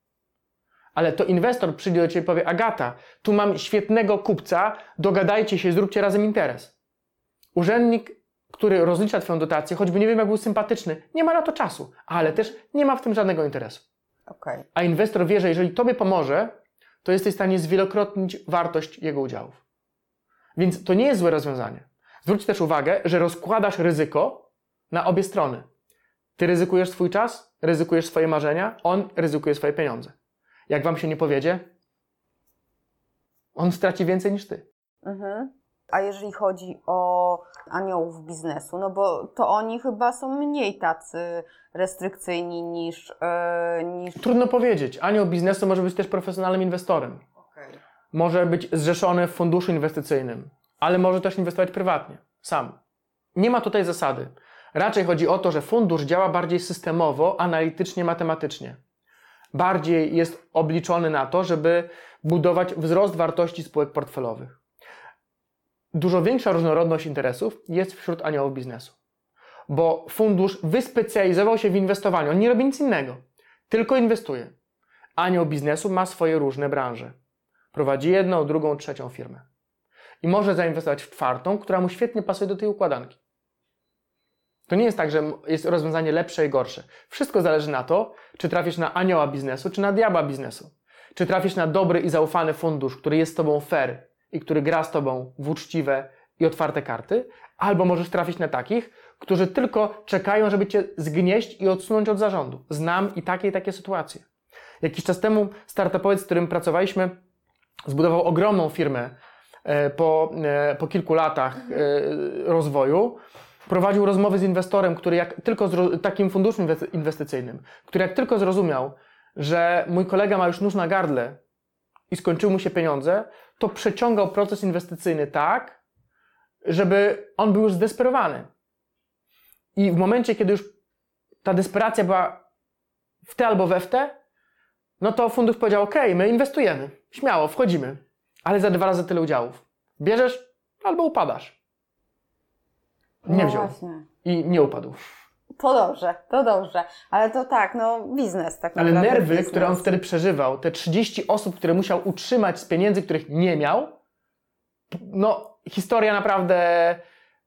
Ale to inwestor przyjdzie do Ciebie i powie: Agata, tu mam świetnego kupca, dogadajcie się, zróbcie razem interes. Urzędnik który rozlicza Twoją dotację, choćby nie wiem, jak był sympatyczny, nie ma na to czasu, ale też nie ma w tym żadnego interesu. Okay. A inwestor wie, że jeżeli Tobie pomoże, to jesteś w stanie zwielokrotnić wartość jego udziałów. Więc to nie jest złe rozwiązanie. Zwróć też uwagę, że rozkładasz ryzyko na obie strony. Ty ryzykujesz swój czas, ryzykujesz swoje marzenia, on ryzykuje swoje pieniądze. Jak wam się nie powiedzie, on straci więcej niż ty. Mhm. A jeżeli chodzi o aniołów biznesu, no bo to oni chyba są mniej tacy restrykcyjni niż, yy, niż... Trudno powiedzieć. Anioł biznesu może być też profesjonalnym inwestorem. Okay. Może być zrzeszony w funduszu inwestycyjnym, ale może też inwestować prywatnie, sam. Nie ma tutaj zasady. Raczej chodzi o to, że fundusz działa bardziej systemowo, analitycznie, matematycznie. Bardziej jest obliczony na to, żeby budować wzrost wartości spółek portfelowych. Dużo większa różnorodność interesów jest wśród aniołów biznesu. Bo fundusz wyspecjalizował się w inwestowaniu. On nie robi nic innego, tylko inwestuje. Anioł biznesu ma swoje różne branże. Prowadzi jedną, drugą, trzecią firmę. I może zainwestować w czwartą, która mu świetnie pasuje do tej układanki. To nie jest tak, że jest rozwiązanie lepsze i gorsze. Wszystko zależy na to, czy trafisz na anioła biznesu, czy na diabła biznesu. Czy trafisz na dobry i zaufany fundusz, który jest z tobą fair i który gra z tobą w uczciwe i otwarte karty, albo możesz trafić na takich, którzy tylko czekają, żeby cię zgnieść i odsunąć od zarządu. Znam i takie i takie sytuacje. Jakiś czas temu startupowiec, z którym pracowaliśmy, zbudował ogromną firmę e, po, e, po kilku latach e, rozwoju. Prowadził rozmowy z inwestorem, który jak tylko, takim funduszem inwestycyjnym, który jak tylko zrozumiał, że mój kolega ma już nóż na gardle i skończyły mu się pieniądze, to przeciągał proces inwestycyjny tak, żeby on był już zdesperowany. I w momencie, kiedy już ta desperacja była w te albo we w te, no to fundusz powiedział: OK, my inwestujemy, śmiało, wchodzimy, ale za dwa razy tyle udziałów. Bierzesz albo upadasz. Nie no wziął. Właśnie. I nie upadł. To dobrze, to dobrze. Ale to tak, no biznes tak Ale nerwy, biznes. które on wtedy przeżywał, te 30 osób, które musiał utrzymać z pieniędzy, których nie miał, no historia naprawdę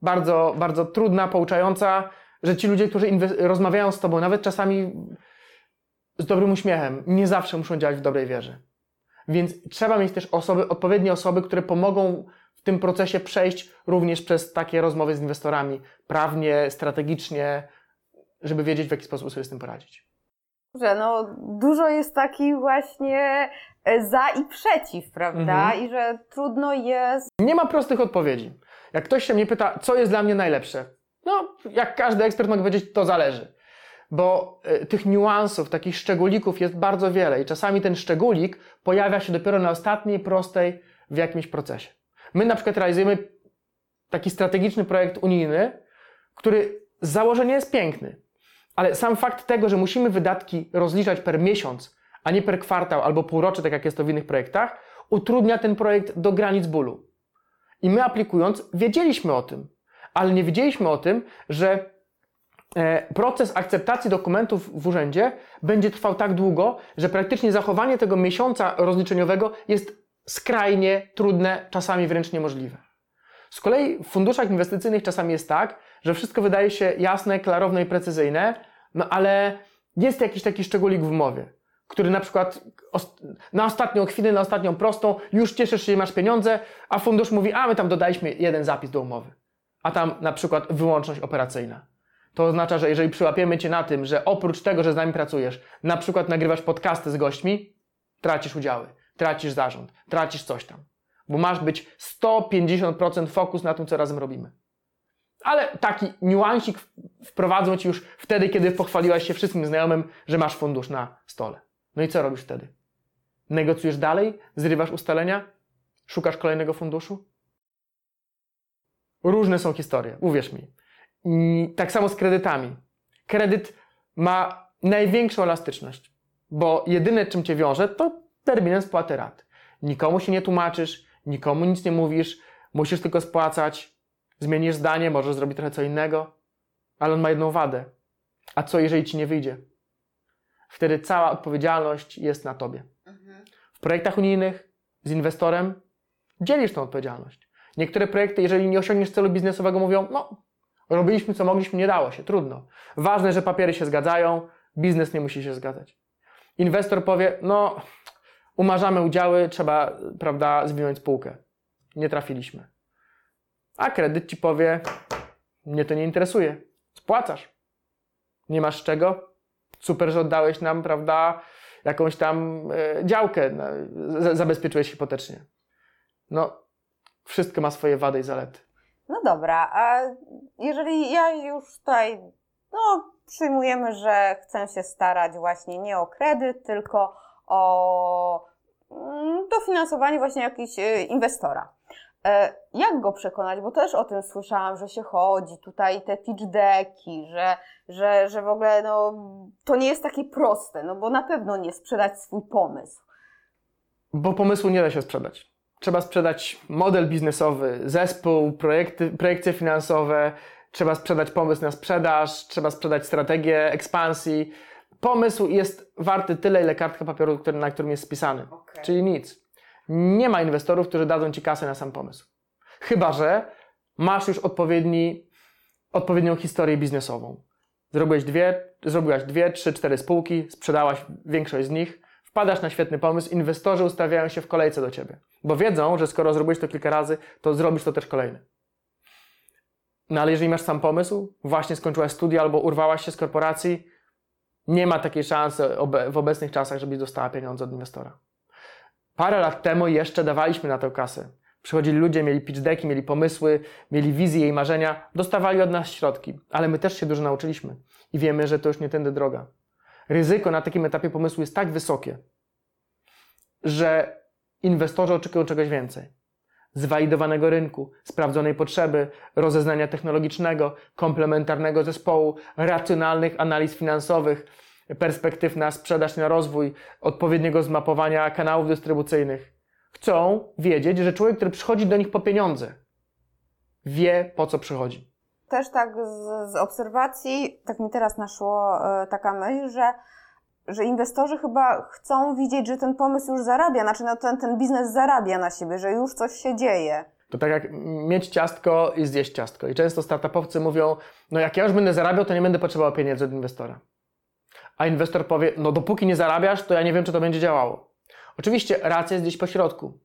bardzo, bardzo trudna, pouczająca, że ci ludzie, którzy rozmawiają z tobą, nawet czasami z dobrym uśmiechem, nie zawsze muszą działać w dobrej wierze. Więc trzeba mieć też osoby, odpowiednie osoby, które pomogą w tym procesie przejść również przez takie rozmowy z inwestorami, prawnie, strategicznie, żeby wiedzieć, w jaki sposób sobie z tym poradzić. Że no, dużo jest takich właśnie e, za i przeciw, prawda? Mhm. I że trudno jest. Nie ma prostych odpowiedzi. Jak ktoś się mnie pyta, co jest dla mnie najlepsze, no, jak każdy ekspert mogę powiedzieć, to zależy. Bo y, tych niuansów, takich szczególików jest bardzo wiele i czasami ten szczególik pojawia się dopiero na ostatniej prostej w jakimś procesie. My na przykład realizujemy taki strategiczny projekt unijny, który z założenia jest piękny, ale sam fakt tego, że musimy wydatki rozliczać per miesiąc, a nie per kwartał albo półrocze, tak jak jest to w innych projektach, utrudnia ten projekt do granic bólu. I my aplikując, wiedzieliśmy o tym, ale nie wiedzieliśmy o tym, że e, proces akceptacji dokumentów w urzędzie będzie trwał tak długo, że praktycznie zachowanie tego miesiąca rozliczeniowego jest skrajnie trudne, czasami wręcz niemożliwe. Z kolei w funduszach inwestycyjnych czasami jest tak, że wszystko wydaje się jasne, klarowne i precyzyjne, no ale jest jakiś taki szczególik w umowie, który na przykład na ostatnią chwilę, na ostatnią prostą już cieszysz się, masz pieniądze, a fundusz mówi, a my tam dodaliśmy jeden zapis do umowy, a tam na przykład wyłączność operacyjna. To oznacza, że jeżeli przyłapiemy Cię na tym, że oprócz tego, że z nami pracujesz, na przykład nagrywasz podcasty z gośćmi, tracisz udziały, tracisz zarząd, tracisz coś tam bo masz być 150% fokus na tym, co razem robimy. Ale taki niuansik wprowadzą ci już wtedy, kiedy pochwaliłaś się wszystkim znajomym, że masz fundusz na stole. No i co robisz wtedy? Negocjujesz dalej? Zrywasz ustalenia? Szukasz kolejnego funduszu? Różne są historie, uwierz mi. I tak samo z kredytami. Kredyt ma największą elastyczność, bo jedyne czym cię wiąże to terminem spłaty rat. Nikomu się nie tłumaczysz, nikomu nic nie mówisz, musisz tylko spłacać, zmienisz zdanie, możesz zrobić trochę co innego, ale on ma jedną wadę. A co jeżeli ci nie wyjdzie? Wtedy cała odpowiedzialność jest na tobie. W projektach unijnych z inwestorem dzielisz tą odpowiedzialność. Niektóre projekty, jeżeli nie osiągniesz celu biznesowego, mówią: No, robiliśmy co mogliśmy, nie dało się, trudno. Ważne, że papiery się zgadzają, biznes nie musi się zgadzać. Inwestor powie: No, umarzamy udziały, trzeba, prawda, zwinąć spółkę. Nie trafiliśmy. A kredyt ci powie, mnie to nie interesuje. Spłacasz. Nie masz czego? Super, że oddałeś nam, prawda, jakąś tam e, działkę, zabezpieczyłeś hipotecznie. No, wszystko ma swoje wady i zalety. No dobra, a jeżeli ja już tutaj, no, przyjmujemy, że chcę się starać właśnie nie o kredyt, tylko o mm, dofinansowanie właśnie jakiegoś e, inwestora. E, jak go przekonać? Bo też o tym słyszałam, że się chodzi, tutaj te pitch decki, że, że, że w ogóle no, to nie jest takie proste, no bo na pewno nie sprzedać swój pomysł. Bo pomysłu nie da się sprzedać. trzeba sprzedać model biznesowy, zespół, projekty, projekcje finansowe, trzeba sprzedać pomysł na sprzedaż, trzeba sprzedać strategię ekspansji. Pomysł jest warty tyle, ile kartka papieru, na którym jest spisany. Okay. Czyli nic. Nie ma inwestorów, którzy dadzą ci kasę na sam pomysł. Chyba, że masz już odpowiedni, odpowiednią historię biznesową. Zrobiłeś dwie, zrobiłaś dwie, trzy, cztery spółki, sprzedałaś większość z nich, wpadasz na świetny pomysł, inwestorzy ustawiają się w kolejce do ciebie, bo wiedzą, że skoro zrobiłeś to kilka razy, to zrobisz to też kolejny. No ale jeżeli masz sam pomysł, właśnie skończyłaś studia albo urwałaś się z korporacji, nie ma takiej szansy w obecnych czasach, żebyś dostała pieniądze od inwestora. Parę lat temu jeszcze dawaliśmy na tę kasę. Przychodzili ludzie, mieli pitch decki, mieli pomysły, mieli wizje i marzenia, dostawali od nas środki, ale my też się dużo nauczyliśmy i wiemy, że to już nie tędy droga. Ryzyko na takim etapie pomysłu jest tak wysokie, że inwestorzy oczekują czegoś więcej. Zwalidowanego rynku, sprawdzonej potrzeby, rozeznania technologicznego, komplementarnego zespołu, racjonalnych analiz finansowych, perspektyw na sprzedaż, na rozwój, odpowiedniego zmapowania kanałów dystrybucyjnych. Chcą wiedzieć, że człowiek, który przychodzi do nich po pieniądze, wie po co przychodzi. Też tak z, z obserwacji, tak mi teraz naszło e, taka myśl, że że inwestorzy chyba chcą widzieć, że ten pomysł już zarabia, znaczy no ten, ten biznes zarabia na siebie, że już coś się dzieje. To tak jak mieć ciastko i zjeść ciastko. I często startupowcy mówią, no jak ja już będę zarabiał, to nie będę potrzebował pieniędzy od inwestora a inwestor powie, no dopóki nie zarabiasz, to ja nie wiem, czy to będzie działało. Oczywiście racja jest gdzieś po środku,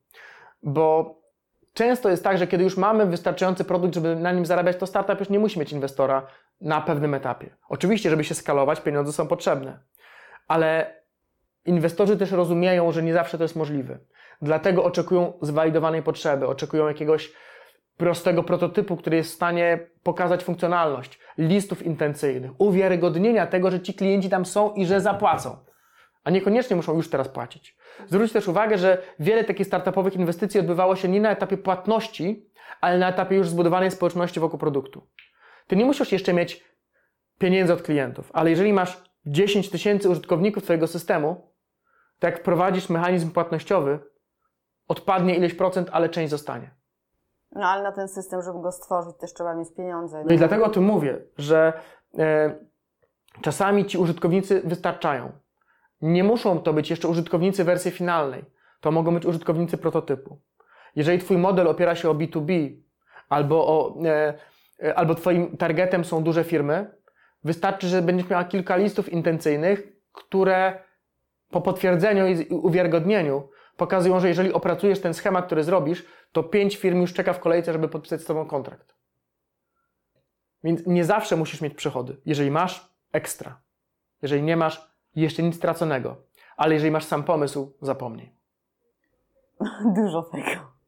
bo często jest tak, że kiedy już mamy wystarczający produkt, żeby na nim zarabiać, to startup już nie musi mieć inwestora na pewnym etapie. Oczywiście, żeby się skalować, pieniądze są potrzebne, ale inwestorzy też rozumieją, że nie zawsze to jest możliwe. Dlatego oczekują zwalidowanej potrzeby, oczekują jakiegoś prostego prototypu, który jest w stanie pokazać funkcjonalność, listów intencyjnych, uwiarygodnienia tego, że ci klienci tam są i że zapłacą, a niekoniecznie muszą już teraz płacić. Zwróćcie też uwagę, że wiele takich startupowych inwestycji odbywało się nie na etapie płatności, ale na etapie już zbudowanej społeczności wokół produktu. Ty nie musisz jeszcze mieć pieniędzy od klientów, ale jeżeli masz 10 tysięcy użytkowników Twojego systemu, to jak wprowadzisz mechanizm płatnościowy, odpadnie ileś procent, ale część zostanie. No ale na ten system, żeby go stworzyć, też trzeba mieć pieniądze. No i dlatego o tym mówię, że e, czasami ci użytkownicy wystarczają. Nie muszą to być jeszcze użytkownicy wersji finalnej. To mogą być użytkownicy prototypu. Jeżeli Twój model opiera się o B2B, albo, o, e, e, albo Twoim targetem są duże firmy, wystarczy, że będziesz miała kilka listów intencyjnych, które po potwierdzeniu i uwiarygodnieniu pokazują, że jeżeli opracujesz ten schemat, który zrobisz, to pięć firm już czeka w kolejce, żeby podpisać z Tobą kontrakt. Więc nie zawsze musisz mieć przychody. Jeżeli masz, ekstra. Jeżeli nie masz, jeszcze nic straconego. Ale jeżeli masz sam pomysł, zapomnij. Dużo tego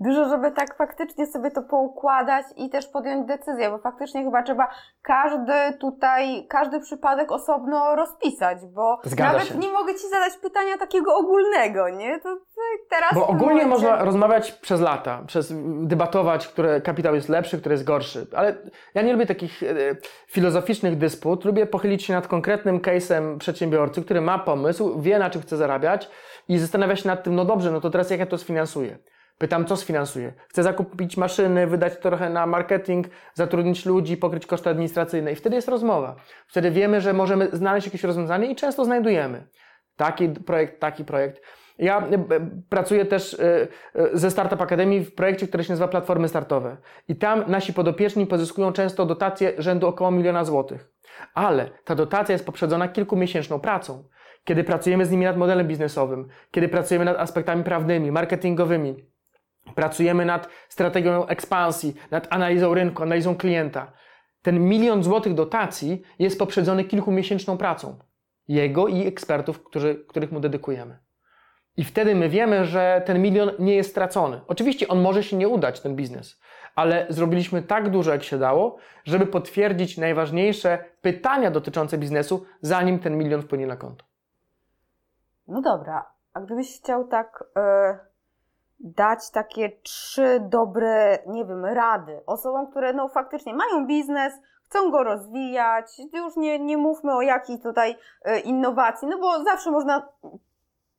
dużo, żeby tak faktycznie sobie to poukładać i też podjąć decyzję, bo faktycznie chyba trzeba każdy tutaj, każdy przypadek osobno rozpisać, bo Zgadza nawet się. nie mogę Ci zadać pytania takiego ogólnego, nie? To teraz... Bo ogólnie momencie... można rozmawiać przez lata, przez debatować, który kapitał jest lepszy, który jest gorszy, ale ja nie lubię takich e, filozoficznych dysput, lubię pochylić się nad konkretnym case'em przedsiębiorcy, który ma pomysł, wie na czym chce zarabiać i zastanawia się nad tym, no dobrze, no to teraz jak ja to sfinansuję? Pytam, co sfinansuje? Chcę zakupić maszyny, wydać trochę na marketing, zatrudnić ludzi, pokryć koszty administracyjne. I wtedy jest rozmowa. Wtedy wiemy, że możemy znaleźć jakieś rozwiązanie i często znajdujemy. Taki projekt, taki projekt. Ja e, pracuję też e, e, ze Startup Akademii w projekcie, który się nazywa Platformy Startowe. I tam nasi podopieczni pozyskują często dotacje rzędu około miliona złotych. Ale ta dotacja jest poprzedzona kilkumiesięczną pracą. Kiedy pracujemy z nimi nad modelem biznesowym, kiedy pracujemy nad aspektami prawnymi, marketingowymi, Pracujemy nad strategią ekspansji, nad analizą rynku, analizą klienta. Ten milion złotych dotacji jest poprzedzony kilkumiesięczną pracą. Jego i ekspertów, którzy, których mu dedykujemy. I wtedy my wiemy, że ten milion nie jest stracony. Oczywiście on może się nie udać, ten biznes, ale zrobiliśmy tak dużo, jak się dało, żeby potwierdzić najważniejsze pytania dotyczące biznesu, zanim ten milion wpłynie na konto. No dobra, a gdybyś chciał tak. Yy dać takie trzy dobre, nie wiem, rady osobom, które no faktycznie mają biznes, chcą go rozwijać, już nie, nie mówmy o jakiej tutaj e, innowacji, no bo zawsze można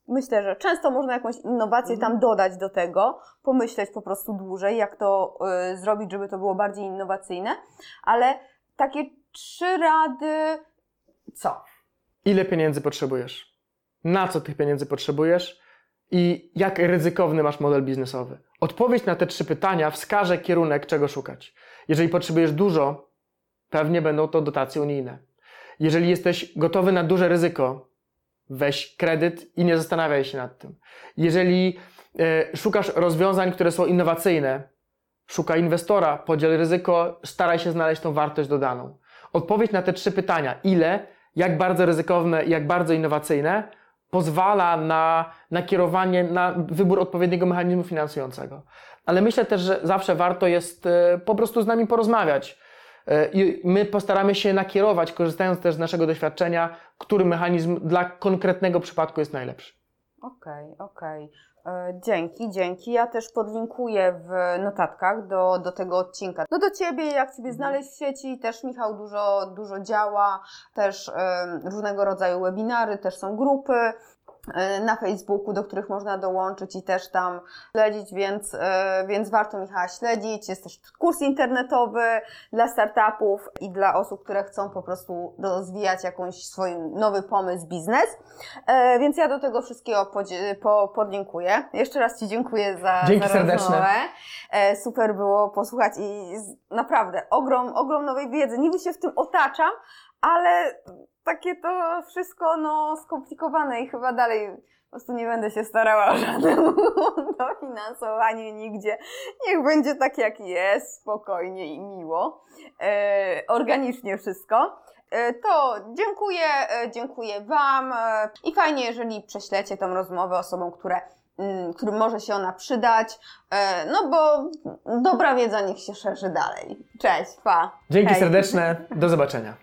myślę, że często można jakąś innowację tam dodać do tego, pomyśleć po prostu dłużej, jak to y, zrobić, żeby to było bardziej innowacyjne, ale takie trzy rady, co? Ile pieniędzy potrzebujesz? Na co tych pieniędzy potrzebujesz? I jak ryzykowny masz model biznesowy? Odpowiedź na te trzy pytania wskaże kierunek, czego szukać. Jeżeli potrzebujesz dużo, pewnie będą to dotacje unijne. Jeżeli jesteś gotowy na duże ryzyko, weź kredyt i nie zastanawiaj się nad tym. Jeżeli e, szukasz rozwiązań, które są innowacyjne, szukaj inwestora, podziel ryzyko, staraj się znaleźć tą wartość dodaną. Odpowiedź na te trzy pytania, ile, jak bardzo ryzykowne jak bardzo innowacyjne, pozwala na, na kierowanie, na wybór odpowiedniego mechanizmu finansującego. Ale myślę też, że zawsze warto jest e, po prostu z nami porozmawiać. E, I my postaramy się nakierować, korzystając też z naszego doświadczenia, który mechanizm dla konkretnego przypadku jest najlepszy. Okej, okay, okej. Okay. E, dzięki, dzięki. Ja też podlinkuję w notatkach do, do tego odcinka. No do Ciebie, jak Ciebie mhm. znaleźć w sieci, też Michał dużo, dużo działa, też różnego rodzaju webinary, też są grupy. E, na Facebooku, do których można dołączyć i też tam śledzić, więc, e, więc warto Michała śledzić. Jest też kurs internetowy dla startupów i dla osób, które chcą po prostu rozwijać jakąś swój nowy pomysł, biznes. E, więc ja do tego wszystkiego po, podlinkuję. Jeszcze raz Ci dziękuję za, Dzięki za serdeczne. Super było posłuchać i naprawdę ogrom, ogrom nowej wiedzy. Niby się w tym otaczam, ale takie to wszystko no, skomplikowane i chyba dalej po prostu nie będę się starała o żadne dofinansowanie nigdzie. Niech będzie tak jak jest, spokojnie i miło, e, organicznie wszystko. E, to dziękuję, e, dziękuję Wam e, i fajnie, jeżeli prześlecie tą rozmowę osobom, które mm, którym może się ona przydać, e, no bo dobra wiedza niech się szerzy dalej. Cześć, pa! Dzięki Hej. serdeczne, do zobaczenia.